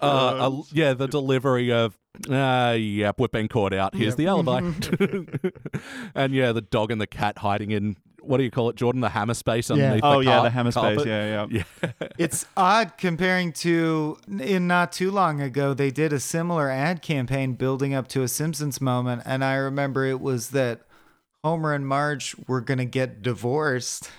Uh, uh, yeah, the delivery of, uh, yep, we've been caught out. Here's the alibi. and yeah, the dog and the cat hiding in, what do you call it, Jordan? The hammer space Yeah. underneath oh the yeah, car- the hammer space. Yeah, Yeah, yeah. It's odd comparing to in not too long ago they did a similar ad campaign building up to a Simpsons moment and I remember it was that Homer and Marge were going to get divorced.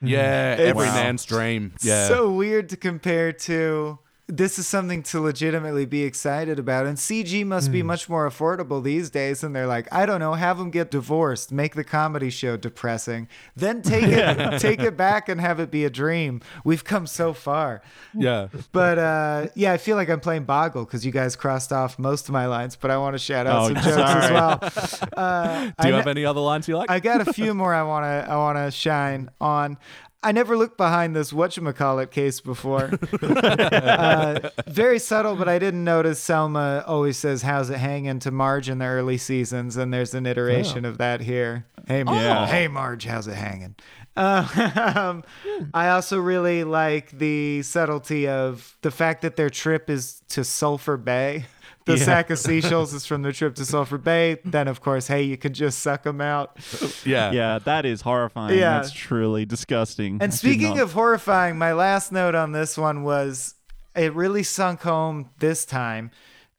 Yeah, every Wow. man's dream. Yeah. So weird to compare to this is something to legitimately be excited about. And CG must Hmm. be much more affordable these days. And they're like, I don't know, have them get divorced, make the comedy show depressing, then take it, take it back and have it be a dream. We've come so far. yeah. But uh, yeah, I feel like I'm playing Boggle because you guys crossed off most of my lines, but I want to shout out Oh, some jokes as well. Uh, Do you I have any other lines you like? I got a few more I want to I want to shine on. I never looked behind this whatchamacallit case before. uh, very subtle, but I didn't notice Selma always says, How's it hanging to Marge in the early seasons? And there's an iteration of that here. Hey, Marge, Yeah. hey, Marge, how's it hanging? Um, I also really like the subtlety of the fact that their trip is to Sulphur Bay. The Yeah. sack of seashells is from the trip to Sulphur Bay. Then, of course, hey, you can just suck them out. yeah. Yeah, that is horrifying. Yeah. That's truly disgusting. And did speaking of horrifying, my last note on this one was it really sunk home this time.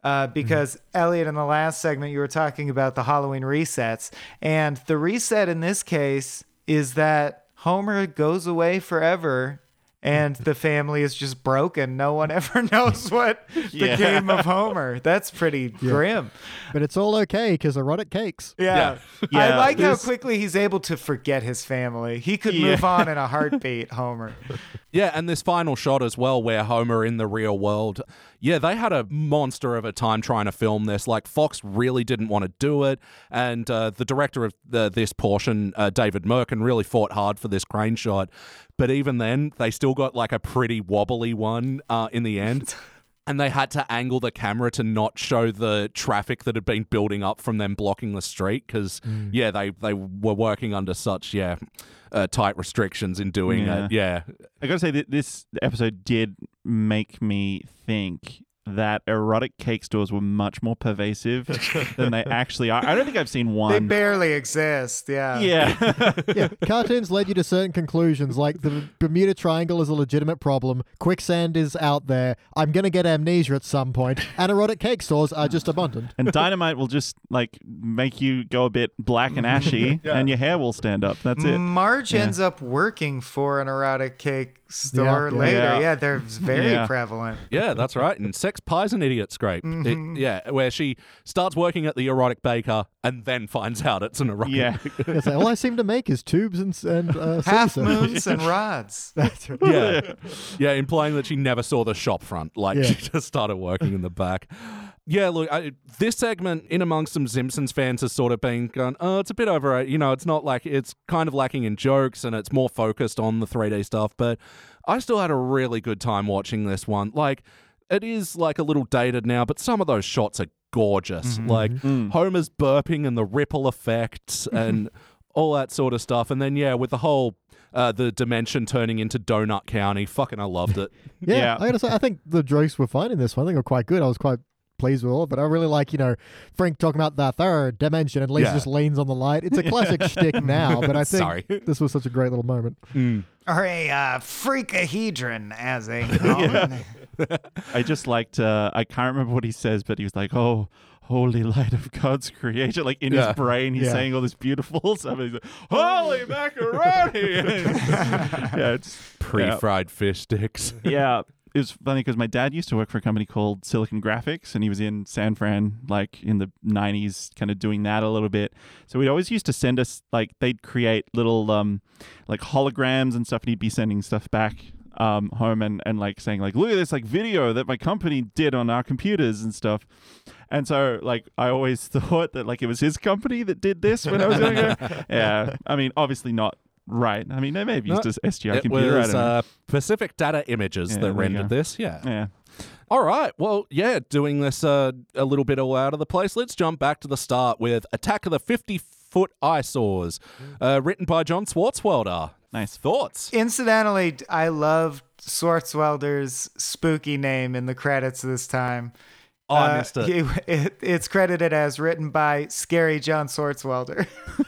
Uh, because Elliot, in the last segment, you were talking about the Halloween resets, and the reset in this case is that Homer goes away forever, and the family is just broken. No one ever knows what the Yeah. game of Homer. That's pretty grim. But it's all okay because erotic cakes. Yeah. I Yeah, like how quickly he's able to forget his family. He could Yeah. move on in a heartbeat, Homer. Yeah, and this final shot as well, where Homer in the real world. Yeah, they had a monster of a time trying to film this. Like Fox really didn't want to do it, and uh, the director of the, this portion, uh, David Mirkin, really fought hard for this crane shot. But even then, they still got like a pretty wobbly one uh, in the end. And they had to angle the camera to not show the traffic that had been building up from them blocking the street because, yeah, they, they were working under such, yeah, uh, tight restrictions in doing Yeah. it. Yeah. I gotta say that this episode did make me think that erotic cake stores were much more pervasive than they actually are. I don't think I've seen one. They barely exist. Yeah. yeah. yeah, cartoons led you to certain conclusions, like the Bermuda Triangle is a legitimate problem, quicksand is out there, I'm gonna get amnesia at some point, and erotic cake stores are just abundant. and dynamite will just like make you go a bit black and ashy, and your hair will stand up. That's it. Marge Yeah. ends up working for an erotic cake store Yeah. later. Yeah. Yeah, they're very Yeah. prevalent. Yeah, that's right. And Sex Pies and Idiot Scrape. It- yeah, where she starts working at the erotic baker and then finds out it's an erotic Yeah. It's like, all I seem to make is tubes and, and uh, Half soda. moons and rods. That's right. yeah. Yeah, implying that she never saw the shop front. Like Yeah. she just started working in the back. Yeah, look, I, this segment in amongst some Simpsons fans has sort of been going, oh, it's a bit over. You know, it's not like it's kind of lacking in jokes and it's more focused on the 3D stuff. But I still had a really good time watching this one. Like, it is like a little dated now, but some of those shots are gorgeous. Mm-hmm, like mm-hmm. Mm. Homer's burping and the ripple effects and all that sort of stuff. And then, yeah, with the whole. Uh, the dimension turning into Donut County. Fucking, I loved it. Yeah, Yeah. I gotta say, I think the jokes were fine in this one. I think they were quite good. I was quite pleased with all of it. I really like, you know, Frank talking about the third dimension and Lisa Yeah. just leans on the light. It's a classic shtick now, but I think Sorry. this was such a great little moment. or a uh, freakahedron, as they call it. I just liked. Uh, I can't remember what he says, but he was like, "Oh, holy light of God's creation!" Like in Yeah. his brain, he's Yeah. saying all this beautiful stuff. He's like, "Holy macaroni!" yeah, it's Pre-fried fish sticks. yeah. It was funny because my dad used to work for a company called Silicon Graphics, and he was in San Fran, like in the '90s, kind of doing that a little bit. So he always used to send us, like, they'd create little, um, like holograms and stuff, and he'd be sending stuff back um, home and and like saying, like, look at this like video that my company did on our computers and stuff. And so, like, I always thought that like it was his company that did this when I was it. Yeah, I mean, obviously not right. I mean, they may have used No, this SGI it computer. I was uh, Pacific Data Images Yeah, that rendered this. Yeah. yeah. All right. Well, yeah, doing this uh, a little bit all out of the place. Let's jump back to the start with Attack of the 50 Foot Eyesores, uh, written by John Swartzwelder. Nice. Thoughts? Incidentally, I loved Swartzwelder's spooky name in the credits this time. Oh, I missed it. he- it- It's credited as written by Scary John Swartzwelder.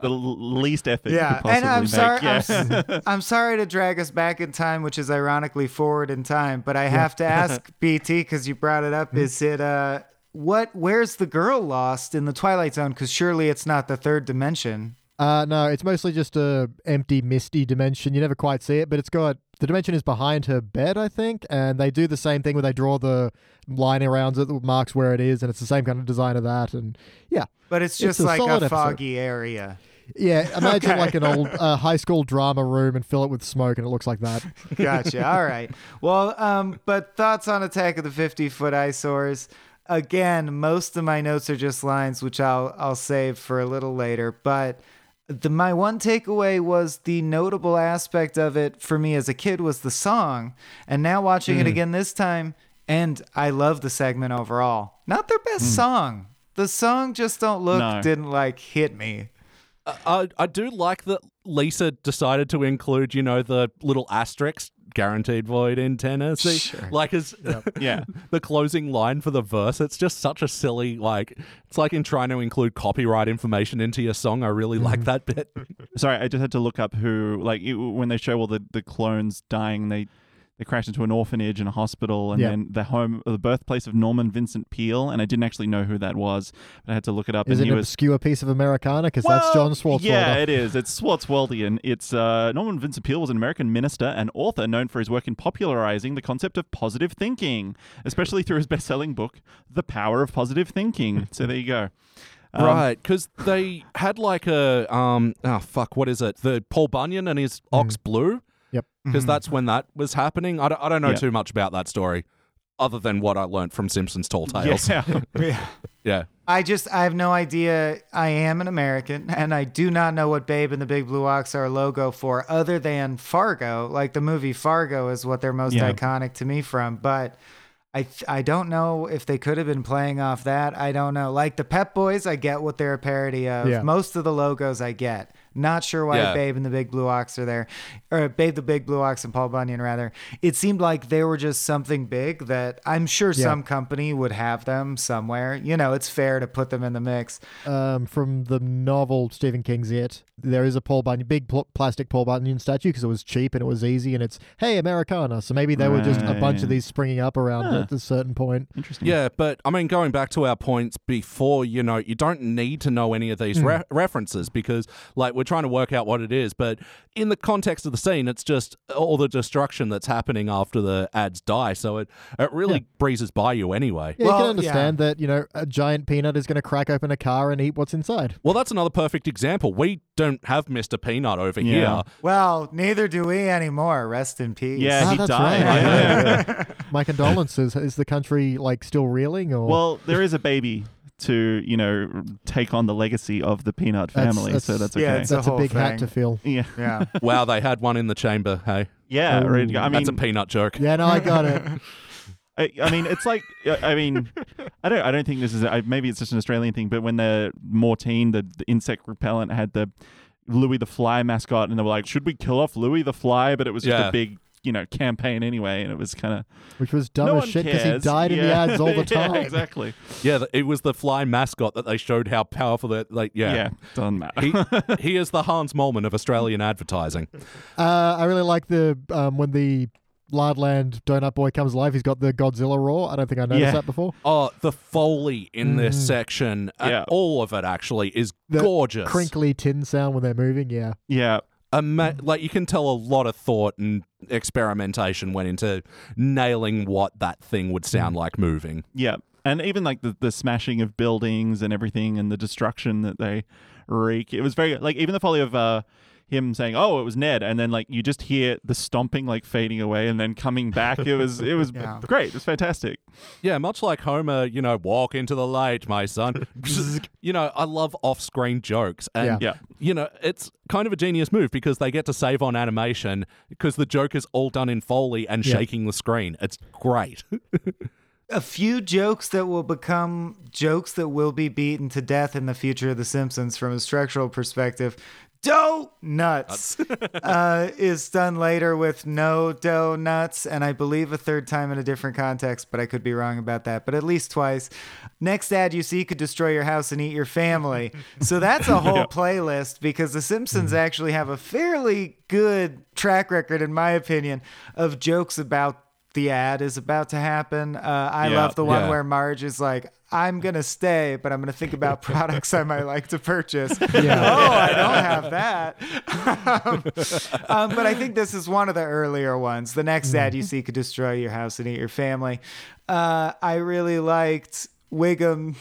the least effort yeah, and I'm make. sorry. I'm, Yeah. s- I'm sorry to drag us back in time, which is ironically forward in time. But I have to ask BT because you brought it up. Is it uh, what? Where's the girl lost in the Twilight Zone? Because surely it's not the third dimension. Uh, no, it's mostly just a empty, misty dimension. You never quite see it, but it's got the dimension is behind her bed, I think, and they do the same thing where they draw the line around it that marks where it is, and it's the same kind of design of that. And yeah, But it's It's just a like a episode. foggy area. yeah. Imagine Okay. like an old uh, high school drama room and fill it with smoke, and it looks like that. Gotcha. All right. Well, um, but thoughts on Attack of the 50 Foot Eyesores? Again, most of my notes are just lines, which I'll I'll save for a little later. But the my one takeaway was the notable aspect of it for me as a kid was the song, and now watching it mm-hmm. again this time, and I love the segment overall. Not their best mm. song. The song just don't look No. didn't like hit me. I, I do like that Lisa decided to include, you know, the little asterisk guaranteed void in Tennessee. Sure. Like as Yeah. the closing line for the verse. It's just such a silly like it's like in trying to include copyright information into your song. I really like mm. that bit. Sorry, I just had to look up who like you, when they show all the, the clones dying. They they crashed into an orphanage and a hospital, and Yeah. then the home, the birthplace of Norman Vincent Peale. And I didn't actually know who that was, but I had to look it up. Is and it he an was obscure piece of Americana? Because that's John Swartzwelder. Yeah, it is. It's Swartzweldian. It's uh, Norman Vincent Peale was an American minister and author known for his work in popularizing the concept of positive thinking, especially through his best-selling book, The Power of Positive Thinking. so there you go. Um, right, because they had like a um oh fuck, what is it? The Paul Bunyan and his ox blue. Yep. Because mm-hmm. that's when that was happening. I don't, I don't know Yeah. too much about that story, other than what I learned from Simpsons Tall Tales. Yeah. Yeah. yeah. I just I have no idea. I am an American, and I do not know what Babe and the Big Blue Ox are a logo for, other than Fargo. Like the movie Fargo is what they're most Yeah. iconic to me from. But I I don't know if they could have been playing off that. I don't know. Like the Pep Boys, I get what they're a parody of. Yeah. Most of the logos I get. Not sure why Yeah. Babe and the Big Blue Ox are there, or Babe the Big Blue Ox and Paul Bunyan rather. It seemed like they were just something big that I'm sure Yeah. some company would have them somewhere. You know, it's fair to put them in the mix. um, from the novel Stephen King's It. There is a Paul Bunyan, big pl- plastic Paul Bunyan statue because it was cheap and it was easy and it's hey Americana. So maybe there were just a bunch of these springing up around Huh. at a certain point. Interesting. Yeah, but I mean, going back to our points before, you know, you don't need to know any of these Hmm. re- references because, like, we're trying to work out what it is. But in the context of the scene, it's just all the destruction that's happening after the ads die. So it, it really breezes by you anyway. Yeah, you can understand that you know a giant peanut is going to crack open a car and eat what's inside. Well, that's another perfect example. We don't have Mr. Peanut over Yeah. here. Well, neither do we anymore. Rest in peace. Yeah, Ah, he died. right. Yeah. Yeah. My condolences. Is the country like still reeling or? Well, there is a baby to you know take on the legacy of the Peanut family, that's- so that's okay. yeah, it's a that's a whole big hat to fill. yeah, Yeah. wow, they had one in the chamber. Hey, yeah. Ooh. right. I mean, that's a peanut joke. Yeah, no, I got it. I, I mean, it's like I mean, I don't I don't think this is I, maybe it's just an Australian thing, but when the Mortein, the, the insect repellent, had the Louie the Fly mascot, and they were like, should we kill off Louie the Fly? But it was just Yeah. a big you know campaign anyway, and it was kind of Which was dumb no as one shit because cares. he died in the ads all the Yeah, time. exactly. Yeah, it was the fly mascot that they showed how powerful that. Like, Yeah, yeah, doesn't matter. he, he is the Hans Moleman of Australian advertising. Uh, I really like the um, when the Lard Lad Donut Boy comes alive. He's got the Godzilla roar. I don't think I noticed Yeah. that before. Oh, the foley in this Mhm. section, Yeah. all of it actually is The gorgeous. Crinkly tin sound when they're moving. Yeah. yeah, Ama- like you can tell a lot of thought and experimentation went into nailing what that thing would Mm. sound like moving. Yeah. And even like the, the smashing of buildings and everything and the destruction that they wreak. It was very like even the foley of uh him saying, "Oh, it was Ned," and then like you just hear the stomping like fading away and then coming back. It was it was Yeah. great. It was fantastic. Yeah, much like Homer, you know, walk into the light, my son. you know, I love off-screen jokes, and Yeah. Yeah. you know, it's kind of a genius move because they get to save on animation because the joke is all done in foley and Yeah. shaking the screen. It's great. a few jokes that will become jokes that will be beaten to death in the future of The Simpsons from a structural perspective. Dough nuts uh, is done later with no dough nuts, and I believe a third time in a different context, but I could be wrong about that. But at least twice. Next ad you see could destroy your house and eat your family. So that's a whole playlist because The Simpsons actually have a fairly good track record, in my opinion, of jokes about the ad is about to happen. Uh, I Yeah, love the one yeah. where Marge is like, I'm going to stay, but I'm going to think about products I might like to purchase. Yeah. Oh, I don't have that. um, um, but I think this is one of the earlier ones. The next ad you see could destroy your house and eat your family. Uh, I really liked Wiggum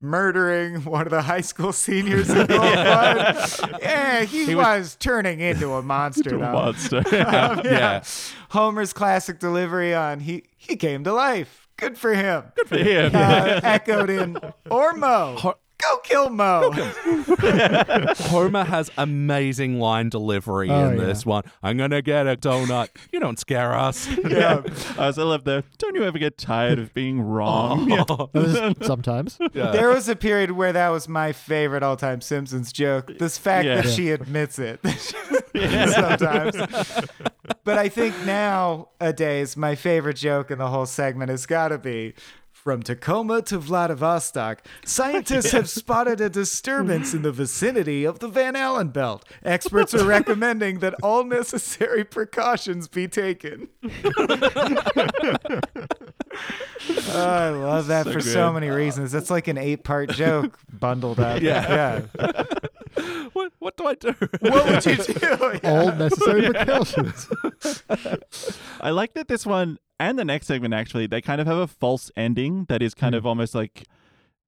murdering one of the high school seniors in Gold Flood. Yeah, he, was, turning into a monster, To a monster. Um, Yeah. Homer's classic delivery on he he came to life. Good for him. Good for him. Uh, echoed in or Moe. Ho- Go kill Moe. Homer has amazing line delivery Oh, in yeah. this one. I'm gonna get a donut. You don't scare us. yeah. I also love the. Don't you ever get tired of being wrong? Oh. Yeah. Sometimes. Yeah. There was a period where that was my favorite all-time Simpsons joke. This fact Yeah. that she admits it sometimes. But I think nowadays my favorite joke in the whole segment has got to be From Tacoma to Vladivostok, scientists have spotted a disturbance in the vicinity of the Van Allen belt. Experts are recommending that all necessary precautions be taken. Oh, I love that for so many uh, reasons. That's like an eight part joke bundled up. Yeah. yeah. What, what do I do? What would you do? Yeah. All necessary precautions. I like that this one and the next segment actually they kind of have a false ending that is kind Hmm. of almost like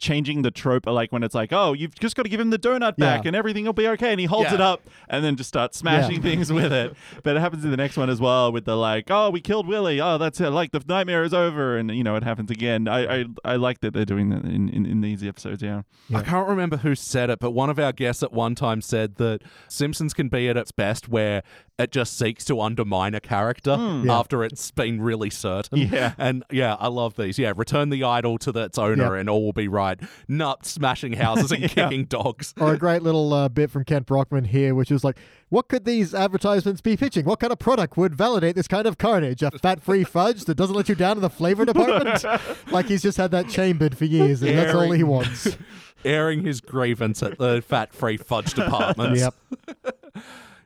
changing the trope like when it's like oh you've just got to give him the donut back Yeah. and everything will be okay and he holds Yeah. it up and then just starts smashing Yeah. things with it but it happens in the next one as well with the like oh we killed Willie oh that's it like the nightmare is over and you know it happens again I I, I like that they're doing that in, in, in these episodes yeah I can't remember who said it, but one of our guests at one time said that Simpsons can be at its best where it just seeks to undermine a character Yeah. after it's been really certain. Yeah. And yeah, I love these. Yeah, return the idol to the, its owner Yeah. and all will be right. Not smashing houses and kicking dogs. Or a great little uh, bit from Kent Brockman here, which is like, what could these advertisements be pitching? What kind of product would validate this kind of carnage? A fat-free fudge that doesn't let you down in the flavor department? like he's just had that chambered for years, and that's all he wants. Airing his grievance at the fat free fudge department. yep.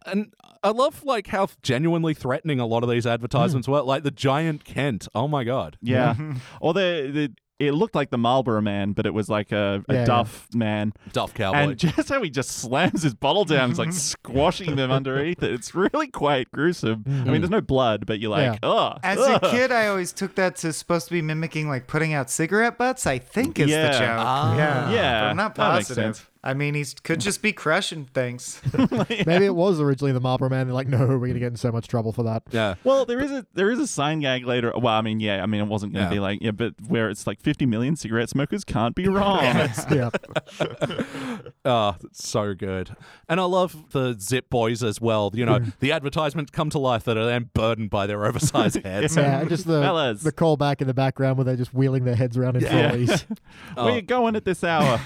And I love like how genuinely threatening a lot of these advertisements were. Like the giant Kent. Oh my god. yeah or the, the it looked like the Marlboro man but it was like a, a Yeah, yeah. Duff man Duff cowboy. And just how he just slams his bottle down, it's like squashing them underneath it. It's really quite gruesome. I mean, there's no blood, but you're like, Yeah. oh. As a kid, I always took that to supposed to be mimicking like putting out cigarette butts. I think is Yeah. the joke. Ah. yeah, Yeah, But I'm not that makes positive. sense. I mean, he could just be crushing things. Maybe it was originally the Marlboro Man. They're like, no, we're going to get in so much trouble for that. yeah. Well, there is a there is a sign gag later. Well, I mean, yeah, I mean, it wasn't going to Yeah. be like, yeah, but where it's like 50 million cigarette smokers can't be wrong. yeah. Oh, it's so good. And I love the Zip Boys as well. You know, Mm. the advertisements come to life that are then burdened by their oversized heads. Yeah, and just the Fellas. the call back in the background where they're just wheeling their heads around in Yeah. trolleys. Where you going at this hour?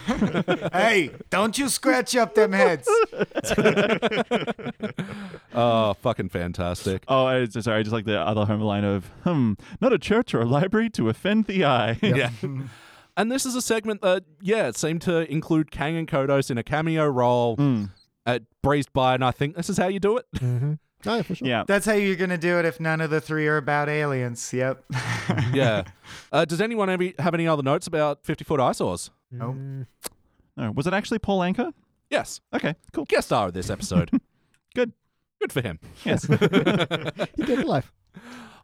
hey, don't you scratch up them heads. Oh, fucking fantastic. oh, I just, sorry, I just like the other home line of, hmm, not a church or a library to offend the eye. Yeah. and this is a segment that, yeah, it seemed to include Kang and Kodos in a cameo role Mm. at breezed by, and I think this is how you do it. mm-hmm. Oh, yeah, for sure. Yeah. That's how you're gonna do it if none of the three are about aliens. Yep. yeah. Uh, does anyone have, have any other notes about 50 foot eyesores? Nope. Mm, Oh, was it actually Paul Anka? Yes. Okay, cool. Guest star of this episode. Good. Good for him. Yes. you did the life.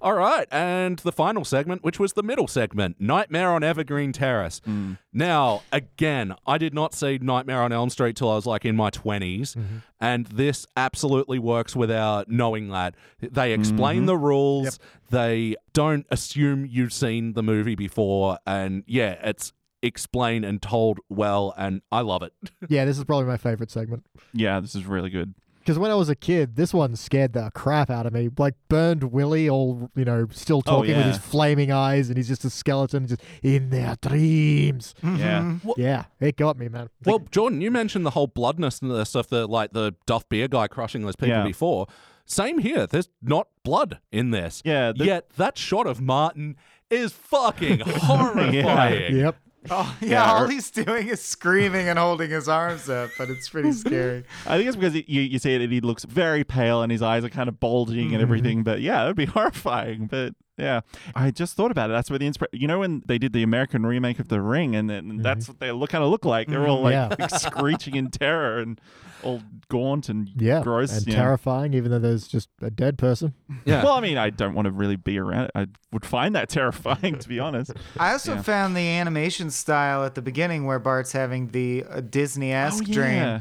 All right, and the final segment, which was the middle segment, Nightmare on Evergreen Terrace. Hmm. Now, again, I did not see Nightmare on Elm Street till I was like in my 20s, mm-hmm. and this absolutely works without knowing that. They mm-hmm. explain the rules, they don't assume you've seen the movie before, and yeah, it's explained and told well, and I love it. Yeah, this is probably my favorite segment. yeah, this is really good. Because when I was a kid, this one scared the crap out of me. Like burned Willie, all you know, still Oh, talking with his flaming eyes, and he's just a skeleton, just in their dreams. Yeah. Mm-hmm. Yeah, it got me, man. Well, Jordan, you mentioned the whole bloodness of the like the Duff Beer guy crushing those people Yeah. before. Same here. There's not blood in this. Yeah, the- Yet that shot of Martin is fucking horrifying. Yep. Oh yeah, Yeah, all or- he's doing is screaming and holding his arms up, but it's pretty scary. I think it's because you, you see it and he looks very pale and his eyes are kind of bulging and mm-hmm. everything. But yeah, it would be horrifying. But yeah, I just thought about it. That's where the inspiration. You know when they did the American remake of The Ring, and then that's what they look kind of look like. They're all like, Yeah. like screeching in terror and all gaunt and Yeah. gross. and yeah. terrifying, even though there's just a dead person. Yeah. Well, I mean, I don't want to really be around it. I would find that terrifying, to be honest. I also Yeah. found the animation style at the beginning where Bart's having the uh, Disney-esque Oh, dream yeah.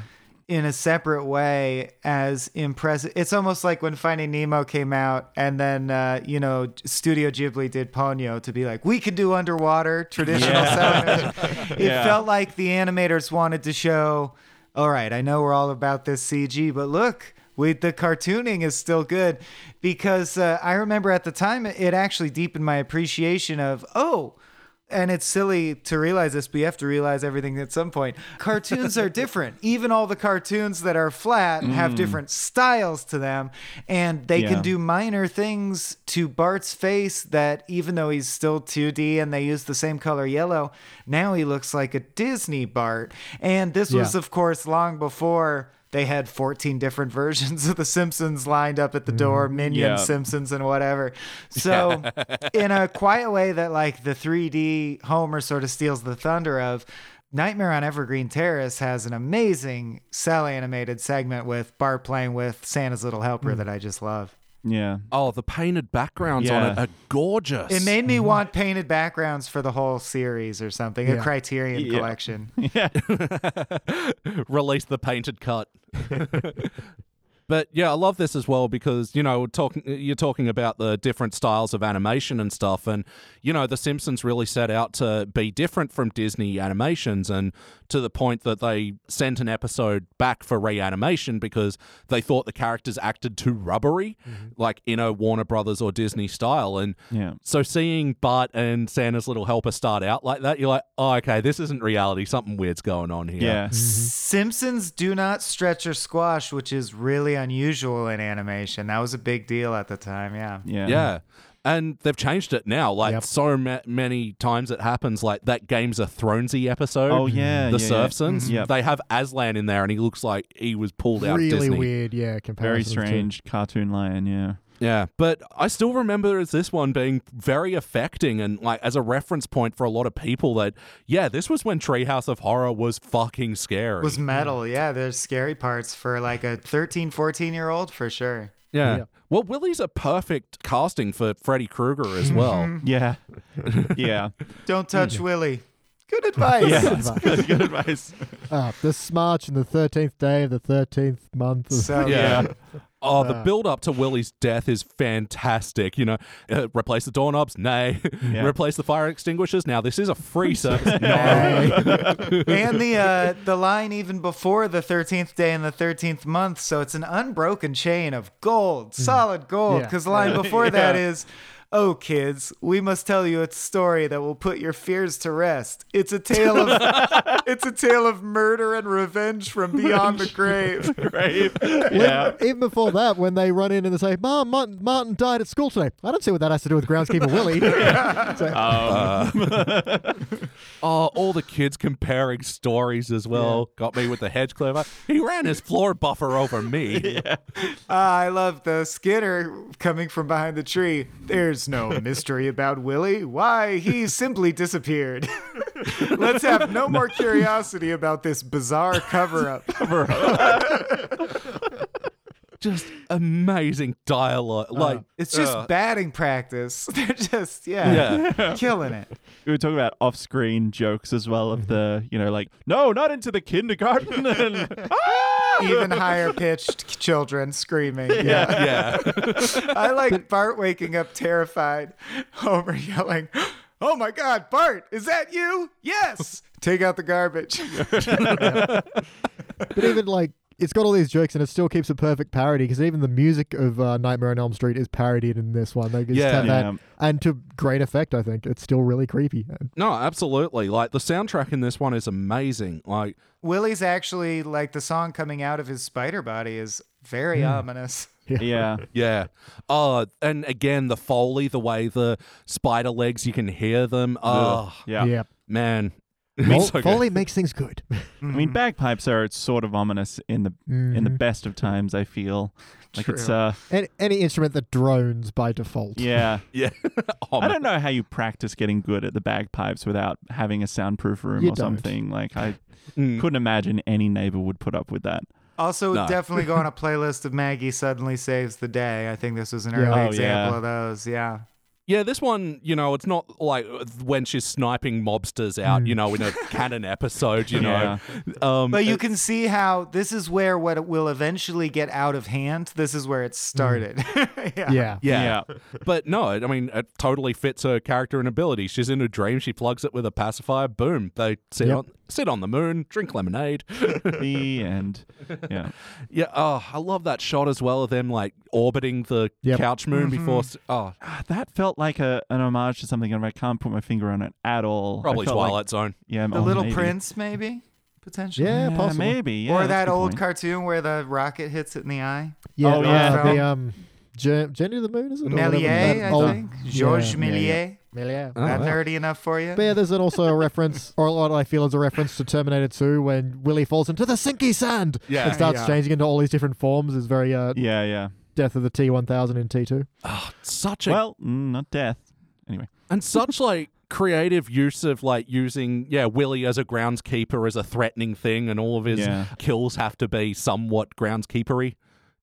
In a separate way as impressive. It's almost like when Finding Nemo came out, and then uh, you know Studio Ghibli did Ponyo to be like, we could do underwater traditional Yeah. sound. It Yeah. felt like the animators wanted to show, all right, I know we're all about this CG, but look. We, the cartooning is still good because uh, I remember at the time it actually deepened my appreciation of oh and it's silly to realize this, but you have to realize everything at some point. Cartoons are different. Even all the cartoons that are flat have mm. different styles to them, and they Yeah. can do minor things to Bart's face that even though he's still 2D and they use the same color yellow, now he looks like a Disney Bart. And this was, of course, long before. They had 14 different versions of The Simpsons lined up at the mm-hmm. door, Minions, Yeah. Simpsons, and whatever. So, in a quiet way that like the 3D Homer sort of steals the thunder of, Nightmare on Evergreen Terrace has an amazing cell animated segment with Bart playing with Santa's Little Helper mm. that I just love. Yeah. Oh, the painted backgrounds on Yeah. it are gorgeous. It made me mm-hmm. want painted backgrounds for the whole series or something, a Criterion Yeah. collection. Yeah. release the painted cut. but yeah, I love this as well because you know talking you're talking about the different styles of animation and stuff, and you know the Simpsons really set out to be different from Disney animations, and to the point that they sent an episode back for reanimation because they thought the characters acted too rubbery, mm-hmm. like in a Warner Brothers or Disney style, and Yeah. so seeing Bart and Santa's little helper start out like that, you're like, oh, okay, this isn't reality. Something weird's going on here. Yeah. Mm-hmm. Simpsons do not stretch or squash, which is really unusual in animation. That was a big deal at the time, yeah. Yeah. Yeah. And they've changed it now. Like Yep. so ma- many times it happens. Like that Games of Thronesy episode. Oh, yeah, the yeah, yeah. Serfsons. Mhm. Yep. They have Aslan in there, and he looks like he was pulled out. really Disney. weird, yeah. Very Comparisons to- strange cartoon lion. Yeah. Yeah, but I still remember as this one being very affecting and like as a reference point for a lot of people that yeah, this was when Treehouse of Horror was fucking scary. was metal, yeah. There's scary parts for like a 13, 14 year old for sure. Yeah. Yeah. Well, Willie's a perfect casting for Freddy Krueger as well. Yeah. yeah. Don't touch Willie. Good advice. Yeah. Good, good advice. Uh, this March and the 13th day of the 13th month. Of, So Yeah. yeah. Oh, the build up to Willie's death is fantastic. You know, uh, replace the doorknobs? Nay. Yeah. replace the fire extinguishers? Now, this is a free service. no. and the uh, the line even before the thirteenth day and the thirteenth month, so it's an unbroken chain of gold, solid gold. Yeah. Because the line before that Yeah. is, "Oh kids, we must tell you a story that will put your fears to rest. It's a tale of it's a tale of murder and revenge from beyond the grave." Right. Yeah. Even before that, when they run in and they say, Mom, Martin, Martin died at school today. I don't see what that has to do with groundskeeper Willie. So- Oh, all the kids comparing stories as well. Got me with the hedge cleaver. He ran his floor buffer over me. Ah, I love the Skinner coming from behind the tree. There's no mystery about Willie. Why, he simply disappeared. Let's have no more curiosity about this bizarre cover up. Just amazing dialogue. Like, It's just uh, batting practice. They're just, yeah, yeah. killing it. We were talking about off-screen jokes as well of the, you know, like, no, not into the kindergarten. and, "Ah!" Even higher pitched children screaming. Yeah. Yeah. I like Bart waking up terrified, Homer yelling, Oh my God, Bart, is that you? Yes. Take out the garbage. But even like it's got all these jokes and it still keeps a perfect parody because even the music of uh, Nightmare on Elm Street is parodied in this one. They just Yeah. have that, Yeah. and to great effect. I think it's still really creepy. No, absolutely. Like, the soundtrack in this one is amazing. Like, Willie's actually like the song coming out of his spider body is very ominous. yeah. Yeah. Oh, and again, the Foley, the way the spider legs, you can hear them. Oh, Yeah. yeah. man. Fol- It's so good. Foley makes things good. I mean, bagpipes are sort of ominous in the in the best of times. I feel like it's uh Any, any instrument that drones by default. yeah. Yeah. I don't know how you practice getting good at the bagpipes without having a soundproof room You or don't. something. Like I Mm. couldn't imagine any neighbor would put up with that. Also, No. definitely go on a playlist of Maggie Suddenly Saves the Day. I think this was an Yeah. early Oh, example yeah. of those. Yeah. Yeah, this one, you know, it's not like when she's sniping mobsters out, you know, in a canon episode, you know. Um, But you can see how this is where what will eventually get out of hand. This is where it started. yeah. Yeah. yeah. but no, I mean, it totally fits her character and ability. She's in a dream, she plugs it with a pacifier, boom. They sit, Yep. on, sit on the moon, drink lemonade. the end. Yeah. yeah, oh, I love that shot as well of them like orbiting the Yep. couch moon before. Oh, That felt felt like a an homage to something, and I can't put my finger on it at all. Probably felt like- Twilight Zone. yeah, The oh, Little maybe. Prince, maybe potentially. Yeah, Yeah, possible. maybe. Yeah, or that old point. cartoon where the rocket hits it in the eye. Yeah, Oh, yeah. the um, Jour- Journey to the Moon is it? Or whatever, Méliès, that I old- think. Georges yeah. Méliès. Méliès. Oh, that wow. nerdy enough for you? But yeah, there's an also a reference, or what I feel is a reference to Terminator 2 when Willie falls into the sinky sand Yeah. and starts Yeah. changing into all these different forms. Is very uh, Yeah, yeah. Death of the T1000 in T2. Such a Well, mm, not death. Anyway. and such like creative use of like using yeah Willie as a groundskeeper as a threatening thing, and all of his Yeah. kills have to be somewhat groundskeepery.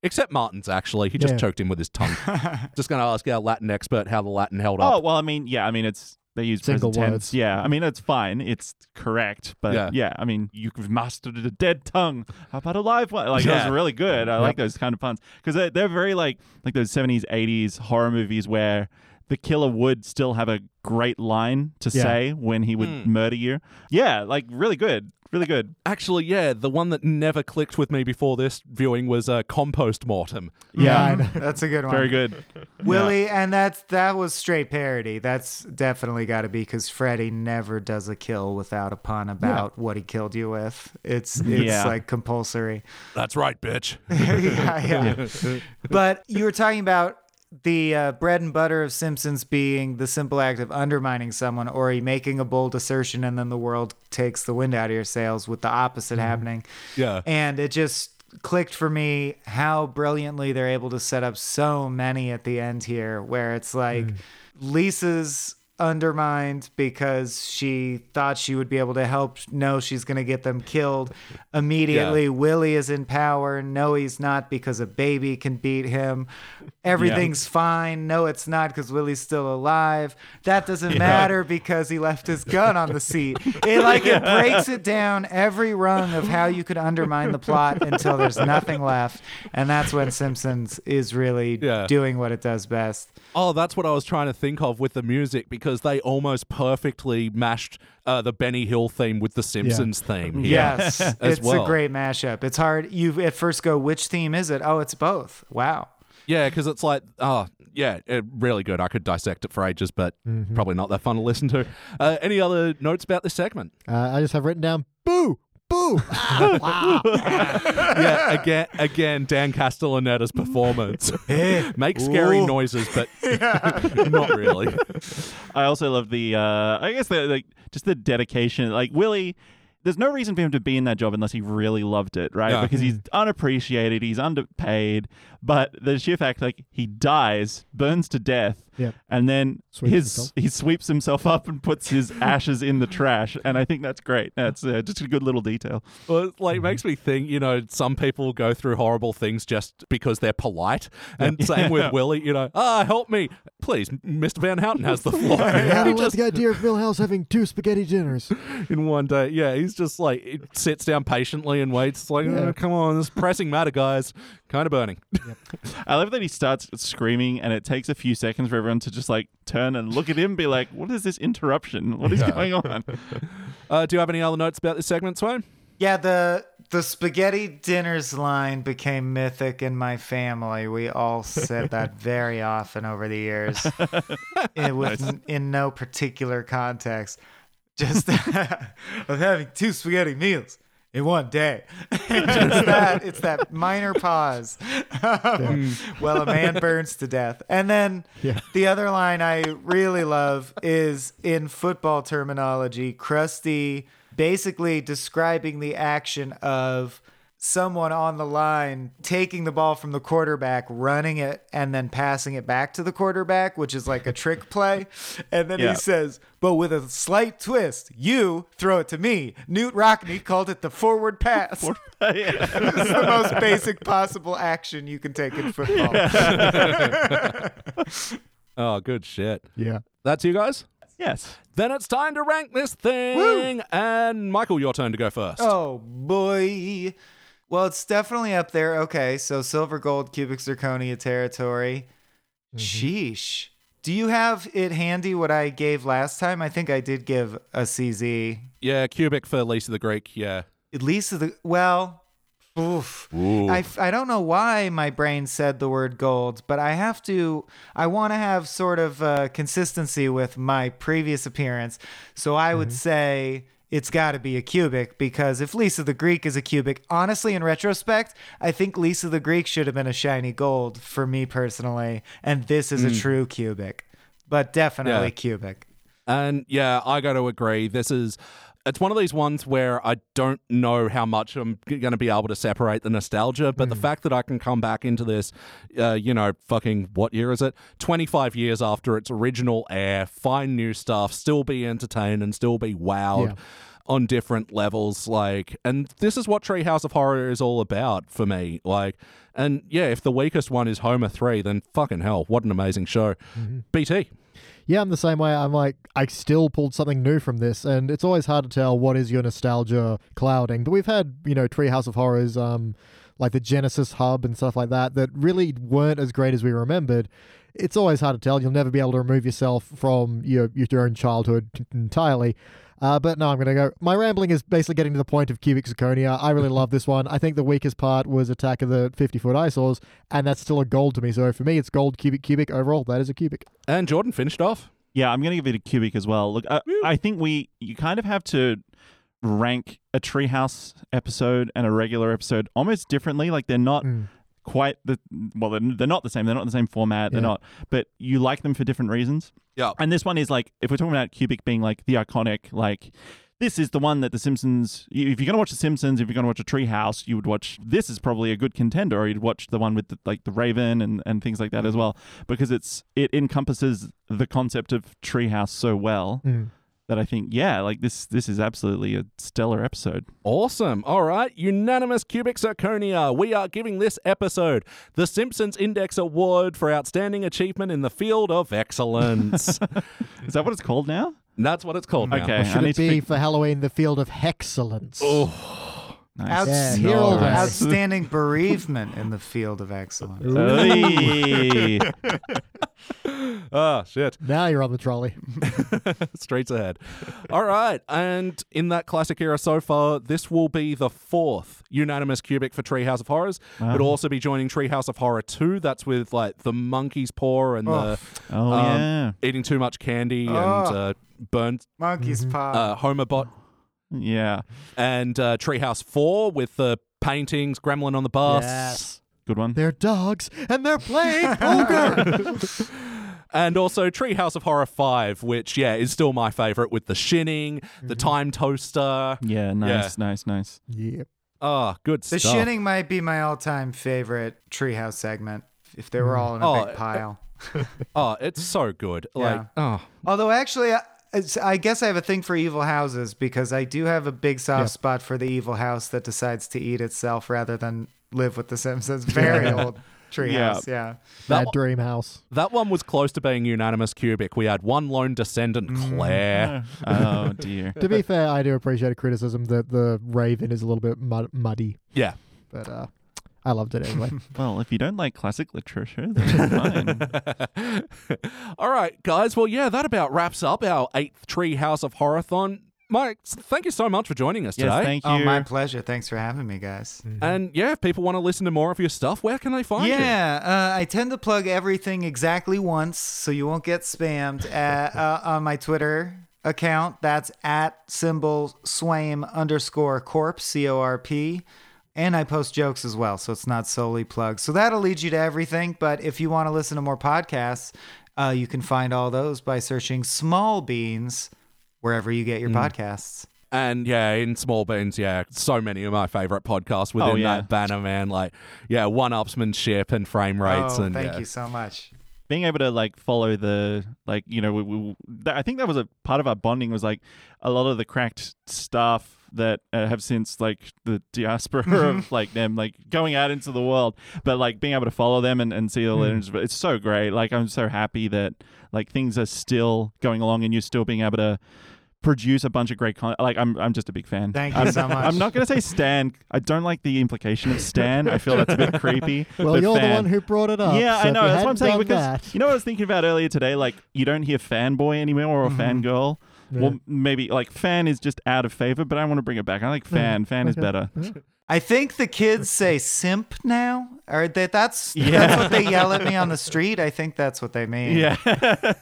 Except Martin's actually, he just Yeah. choked him with his tongue. just gonna ask our Latin expert how the Latin held up. Oh well, I mean, yeah, I mean, it's they use Single present tense. words. Yeah, I mean, it's fine. It's correct, but Yeah. yeah, I mean, you've mastered a dead tongue. How about a live one? Like Yeah. those are really good. I like those kind of puns because they're, they're very like like those seventies, eighties horror movies where the killer would still have a great line to Yeah. say when he would Mm. murder you. Yeah, like really good, really good. Actually, yeah, the one that never clicked with me before this viewing was uh, Compost Mortem. Yeah, I know. That's a good one. Very good. Willie, and that's that was straight parody. That's definitely got to be because Freddy never does a kill without a pun about what he killed you with. It's it's Yeah. like compulsory. That's right, bitch. yeah, yeah. but you were talking about the uh, bread and butter of Simpsons being the simple act of undermining someone or making a bold assertion and then the world takes the wind out of your sails with the opposite happening. Yeah. And it just clicked for me how brilliantly they're able to set up so many at the end here, where it's like Lisa's undermined because she thought she would be able to help no she's going to get them killed immediately. Willie is in power. No he's not because a baby can beat him. Everything's fine. No it's not because willie's still alive. That doesn't matter because he left his gun on the seat. It like it breaks it down every rung of how you could undermine the plot until there's nothing left. And that's when simpsons is really Yeah. doing what it does best. Oh, that's what I was trying to think of with the music because they almost perfectly mashed uh, the Benny Hill theme with the Simpsons theme. here. Yes, as it's well. a great mashup. It's hard. You at first go, which theme is it? Oh, it's both. Wow. Yeah, because it's like, oh, yeah, it, really good. I could dissect it for ages, but probably not that fun to listen to. Uh, any other notes about this segment? Uh, I just have written down boo, boo. yeah, again, again, Dan Castellaneta's performance. Make scary Ooh. noises, but not really. I also love the uh I guess the like just the dedication. Like Willie there's no reason for him to be in that job unless he really loved it, right? Yeah. Because he's unappreciated, he's underpaid, but the sheer fact like he dies, burns to death, Yep. and then Sweeps his himself. he sweeps himself up and puts his ashes in the trash, and I think that's great. That's uh, just a good little detail. Well, it like makes me think, you know, some people go through horrible things just because they're polite. And same with Willie, you know, ah, help me. Please, Mr. Van Houten has the floor. How do He just the idea of Milhouse having two spaghetti dinners? in one day. Yeah, he's just like he sits down patiently and waits. It's like, Yeah. "Oh, come on, this is pressing matter, guys. Kind of burning. I love that he starts screaming, and it takes a few seconds for everyone to just like turn and look at him, and be like, "What is this interruption? What is going on?" Uh, do you have any other notes about this segment, Swaim? Yeah, the the spaghetti dinners line became mythic in my family. We all said that very often over the years, in, with, in no particular context. Just of having two spaghetti meals in one day. Just that it's that minor pause. well, a man burns to death, and then Yeah. the other line I really love is in football terminology, Krusty basically describing the action of someone on the line taking the ball from the quarterback, running it, and then passing it back to the quarterback, which is like a trick play. And then Yeah. he says, but with a slight twist, you throw it to me. Knute Rockne called it the forward pass. it's the most basic possible action you can take in football. Oh, good shit. Yeah. That's you guys? yes. Then it's time to rank this thing. And Michael, your turn to go first. Oh boy. Well, it's definitely up there. Okay, so silver, gold, cubic zirconia territory. Sheesh. Do you have it handy what I gave last time? I think I did give a CZ. Yeah, cubic for Lisa the Greek. Yeah. Of the well, Oof. I, f- I don't know why my brain said the word gold, but I have to, I want to have sort of uh, consistency with my previous appearance. So I would say it's got to be a cubic because if Lisa the Greek is a cubic, honestly, in retrospect, I think Lisa the Greek should have been a shiny gold for me personally. And this is a hmm. true cubic, but definitely Yeah. cubic. And yeah, I got to agree. This is it's one of these ones where I don't know how much I'm going to be able to separate the nostalgia, but the fact that I can come back into this, uh, you know, fucking what year is it? 25 years after its original air, find new stuff, still be entertained and still be wowed. Yeah. On different levels, like, and this is what Treehouse of Horror is all about for me. Like, and yeah, if the weakest one is Homer 3, then fucking hell, what an amazing show. BT. Yeah, I'm the same way. I'm like, I still pulled something new from this, and it's always hard to tell what is your nostalgia clouding. But we've had, you know, Treehouse of Horrors, um, like the Genesis Tub and stuff like that, that really weren't as great as we remembered. It's always hard to tell. You'll never be able to remove yourself from your your own childhood entirely. Uh, but no, I'm going to go. My rambling is basically getting to the point of cubic zirconia. I really love this one. I think the weakest part was Attack of the 50 foot eyesores, and that's still a gold to me. So for me, it's gold, cubic, cubic. Overall, that is a cubic. And Jordan finished off. Yeah, I'm going to give it a cubic as well. Look, I, I think we you kind of have to rank a treehouse episode and a regular episode almost differently. Like they're not Mm. Quite the well, they're, they're not the same. They're not the same format. They're Yeah. not, but you like them for different reasons. Yeah. And this one is like if we're talking about cubic being like the iconic, like. This is the one that The Simpsons. If you're gonna watch The Simpsons, if you're gonna watch a Treehouse, you would watch. This is probably a good contender, or you'd watch the one with the, like the Raven and, and things like that as well, because it's it encompasses the concept of Treehouse so well Mm. That I think, yeah, like this this is absolutely a stellar episode. Awesome. All right. Unanimous cubic zirconia. We are giving this episode the Simpsons Index Award for Outstanding Achievement in the Field of Excellence. Is that what it's called now? That's what it's called now. Okay. Or should need it be think- for Halloween the field of hexcellence? Oh, Nice. Outs- Yeah, hear Nice. Outstanding bereavement in the field of excellence. Oh shit. Now you're on the trolley. Streets ahead. All right. And in that classic era so far, this will be the fourth unanimous cubic for Treehouse of Horrors. It'll also be joining Treehouse of Horror 2. That's with like the monkey's paw and the oh Um, yeah, eating too much candy and Oh. uh, burnt Monkey's paw. uh, Homerbot. Yeah, and uh, Treehouse 4 with the paintings, Gremlin on the bus. Yes. good one. They're dogs and they're playing poker. And also Treehouse of Horror 5, which, yeah, is still my favorite with the shinning, the mm-hmm. time toaster. Yeah, nice, nice, nice. yeah. Oh, good stuff. the stuff. shinning might be my all-time favorite treehouse segment. If they were mm. all in a Oh, big pile. Oh, it's so good. Like, oh. Although actually, I, it's- I guess I have a thing for evil houses because I do have a big soft Yeah. spot for the evil house that decides to eat itself rather than live with the Simpsons. Very old treehouse. Yeah. That Bad one- dream house. That one was close to being unanimous cubic. We had one lone descendant, Claire. oh dear. To be fair, I do appreciate a criticism that the Raven is a little bit mud- muddy, Yeah. but uh, I loved it anyway. Well, if you don't like classic literature, then fine. All right, guys. Well, yeah, that about wraps up our eighth Treehouse of Horrorthon. Mike, thank you so much for joining us yes, today. thank you. Oh, my pleasure. Thanks for having me, guys. And yeah, if people want to listen to more of your stuff, where can they find you? Yeah, uh, I tend to plug everything exactly once so you won't get spammed at, uh, on my Twitter account. That's at symbol swaim underscore corp, C O R P. And I post jokes as well, so it's not solely plugged. So that'll lead you to everything. But if you want to listen to more podcasts, uh, you can find all those by searching Small Beans wherever you get your podcasts. And yeah, in Small Beans, yeah, so many of my favorite podcasts within Oh, yeah. that banner, man. Like, yeah, one upsmanship and frame rates. oh, and thank yeah. you so much. being able to like follow the like you know we, we, I think that was a part of our bonding was like a lot of the cracked stuff that uh, have since like the diaspora of mm-hmm. like them like going out into the world but like being able to follow them and, and see the mm. legends it's so great like i'm so happy that like things are still going along and you're still being able to produce a bunch of great content like i'm i'm just a big fan Thank you I'm, so much. i'm not going to say stan i don't like the implication of stan i feel that's a bit creepy well, you're the one who brought it up. Yeah, so I know. That's what I'm saying because that, you know what I was thinking about earlier today. Like you don't hear fanboy anymore or mm-hmm. fangirl. Yeah. Well, maybe like fan is just out of favor, but I want to bring it back. I like fan. Fan is better. I think the kids say simp now. Or that that's that's what they yell at me on the street. I think that's what they mean. Yeah.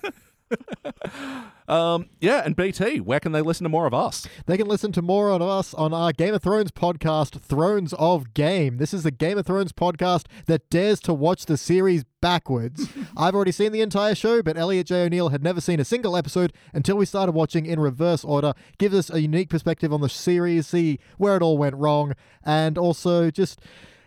Um, yeah, and BT, where can they listen to more of us? They can listen to more of us on our Game of Thrones podcast, Thrones of Game. This is the Game of Thrones podcast that dares to watch the series backwards. I've already seen the entire show, but Elliot J. O'Neill had never seen a single episode until we started watching in reverse order. Gives us a unique perspective on the series, see where it all went wrong, and also just.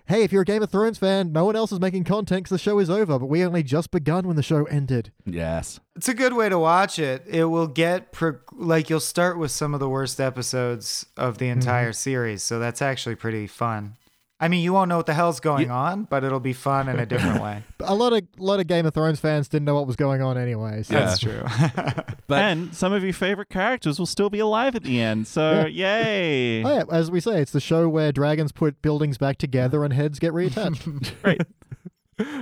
Hey, if you're a Game of Thrones fan, no one else is making content because the show is over, but we only just begun when the show ended. Yes. It's a good way to watch it. It will get pro- like you'll start with some of the worst episodes of the mm-hmm. entire series, so that's actually pretty fun. I mean, you won't know what the hell's going on, but it'll be fun in a different way. A lot of lot of Game of Thrones fans didn't know what was going on anyway. So. Yeah. That's true. But and some of your favorite characters will still be alive at the end. So, yay. Oh yeah, as we say, it's the show where dragons put buildings back together and heads get reattached. Right.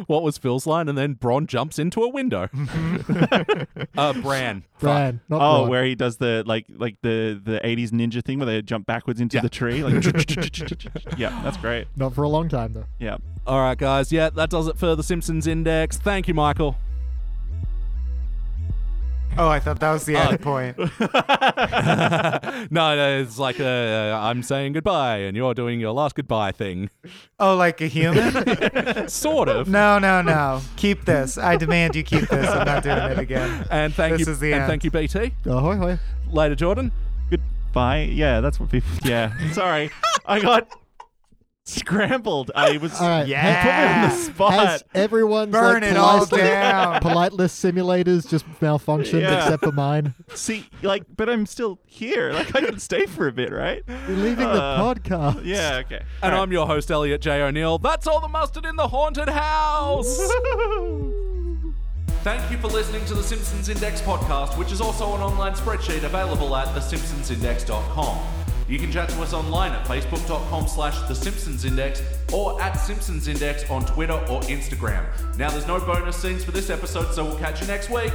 What was Phil's line? And then Bron jumps into a window. uh, Bran. Fuck. Bran, not Oh, Bron. where he does the like like the the 80s ninja thing where they jump backwards into Yeah. the tree like Yeah, that's great. Not for a long time though. Yeah. All right, guys. Yeah, that does it for the Simpsons Index. Thank you, Michael. Oh, I thought that was the end point. no, no, it's like uh, I'm saying goodbye, and you're doing your last goodbye thing. Oh, like a human? Sort of. No, no, no. Keep this. I demand you keep this. I'm not doing it again. And thank This you. is the and end. thank you, BT. Ahoy hoy. Later, Jordan. Goodbye. Yeah, that's what people Yeah. Sorry. I got scrambled. I was All right. Yeah. put me on the spot. Has everyone's Burn like, it all polite- down. polite list simulators just malfunctioned Yeah. except for mine? See, like, but I'm still here. Like, I can stay for a bit, right? You're leaving Uh, the podcast. Yeah. Okay. And All I'm your host, Elliot J. O'Neill. That's all the mustard in the haunted house. Thank you for listening to the Simpsons Index podcast, which is also an online spreadsheet available at thesimpsonsindex.com. You can chat to us online at facebook.com slash The Simpsons Index or at Simpsons Index on Twitter or Instagram. Now, there's no bonus scenes for this episode, so we'll catch you next week.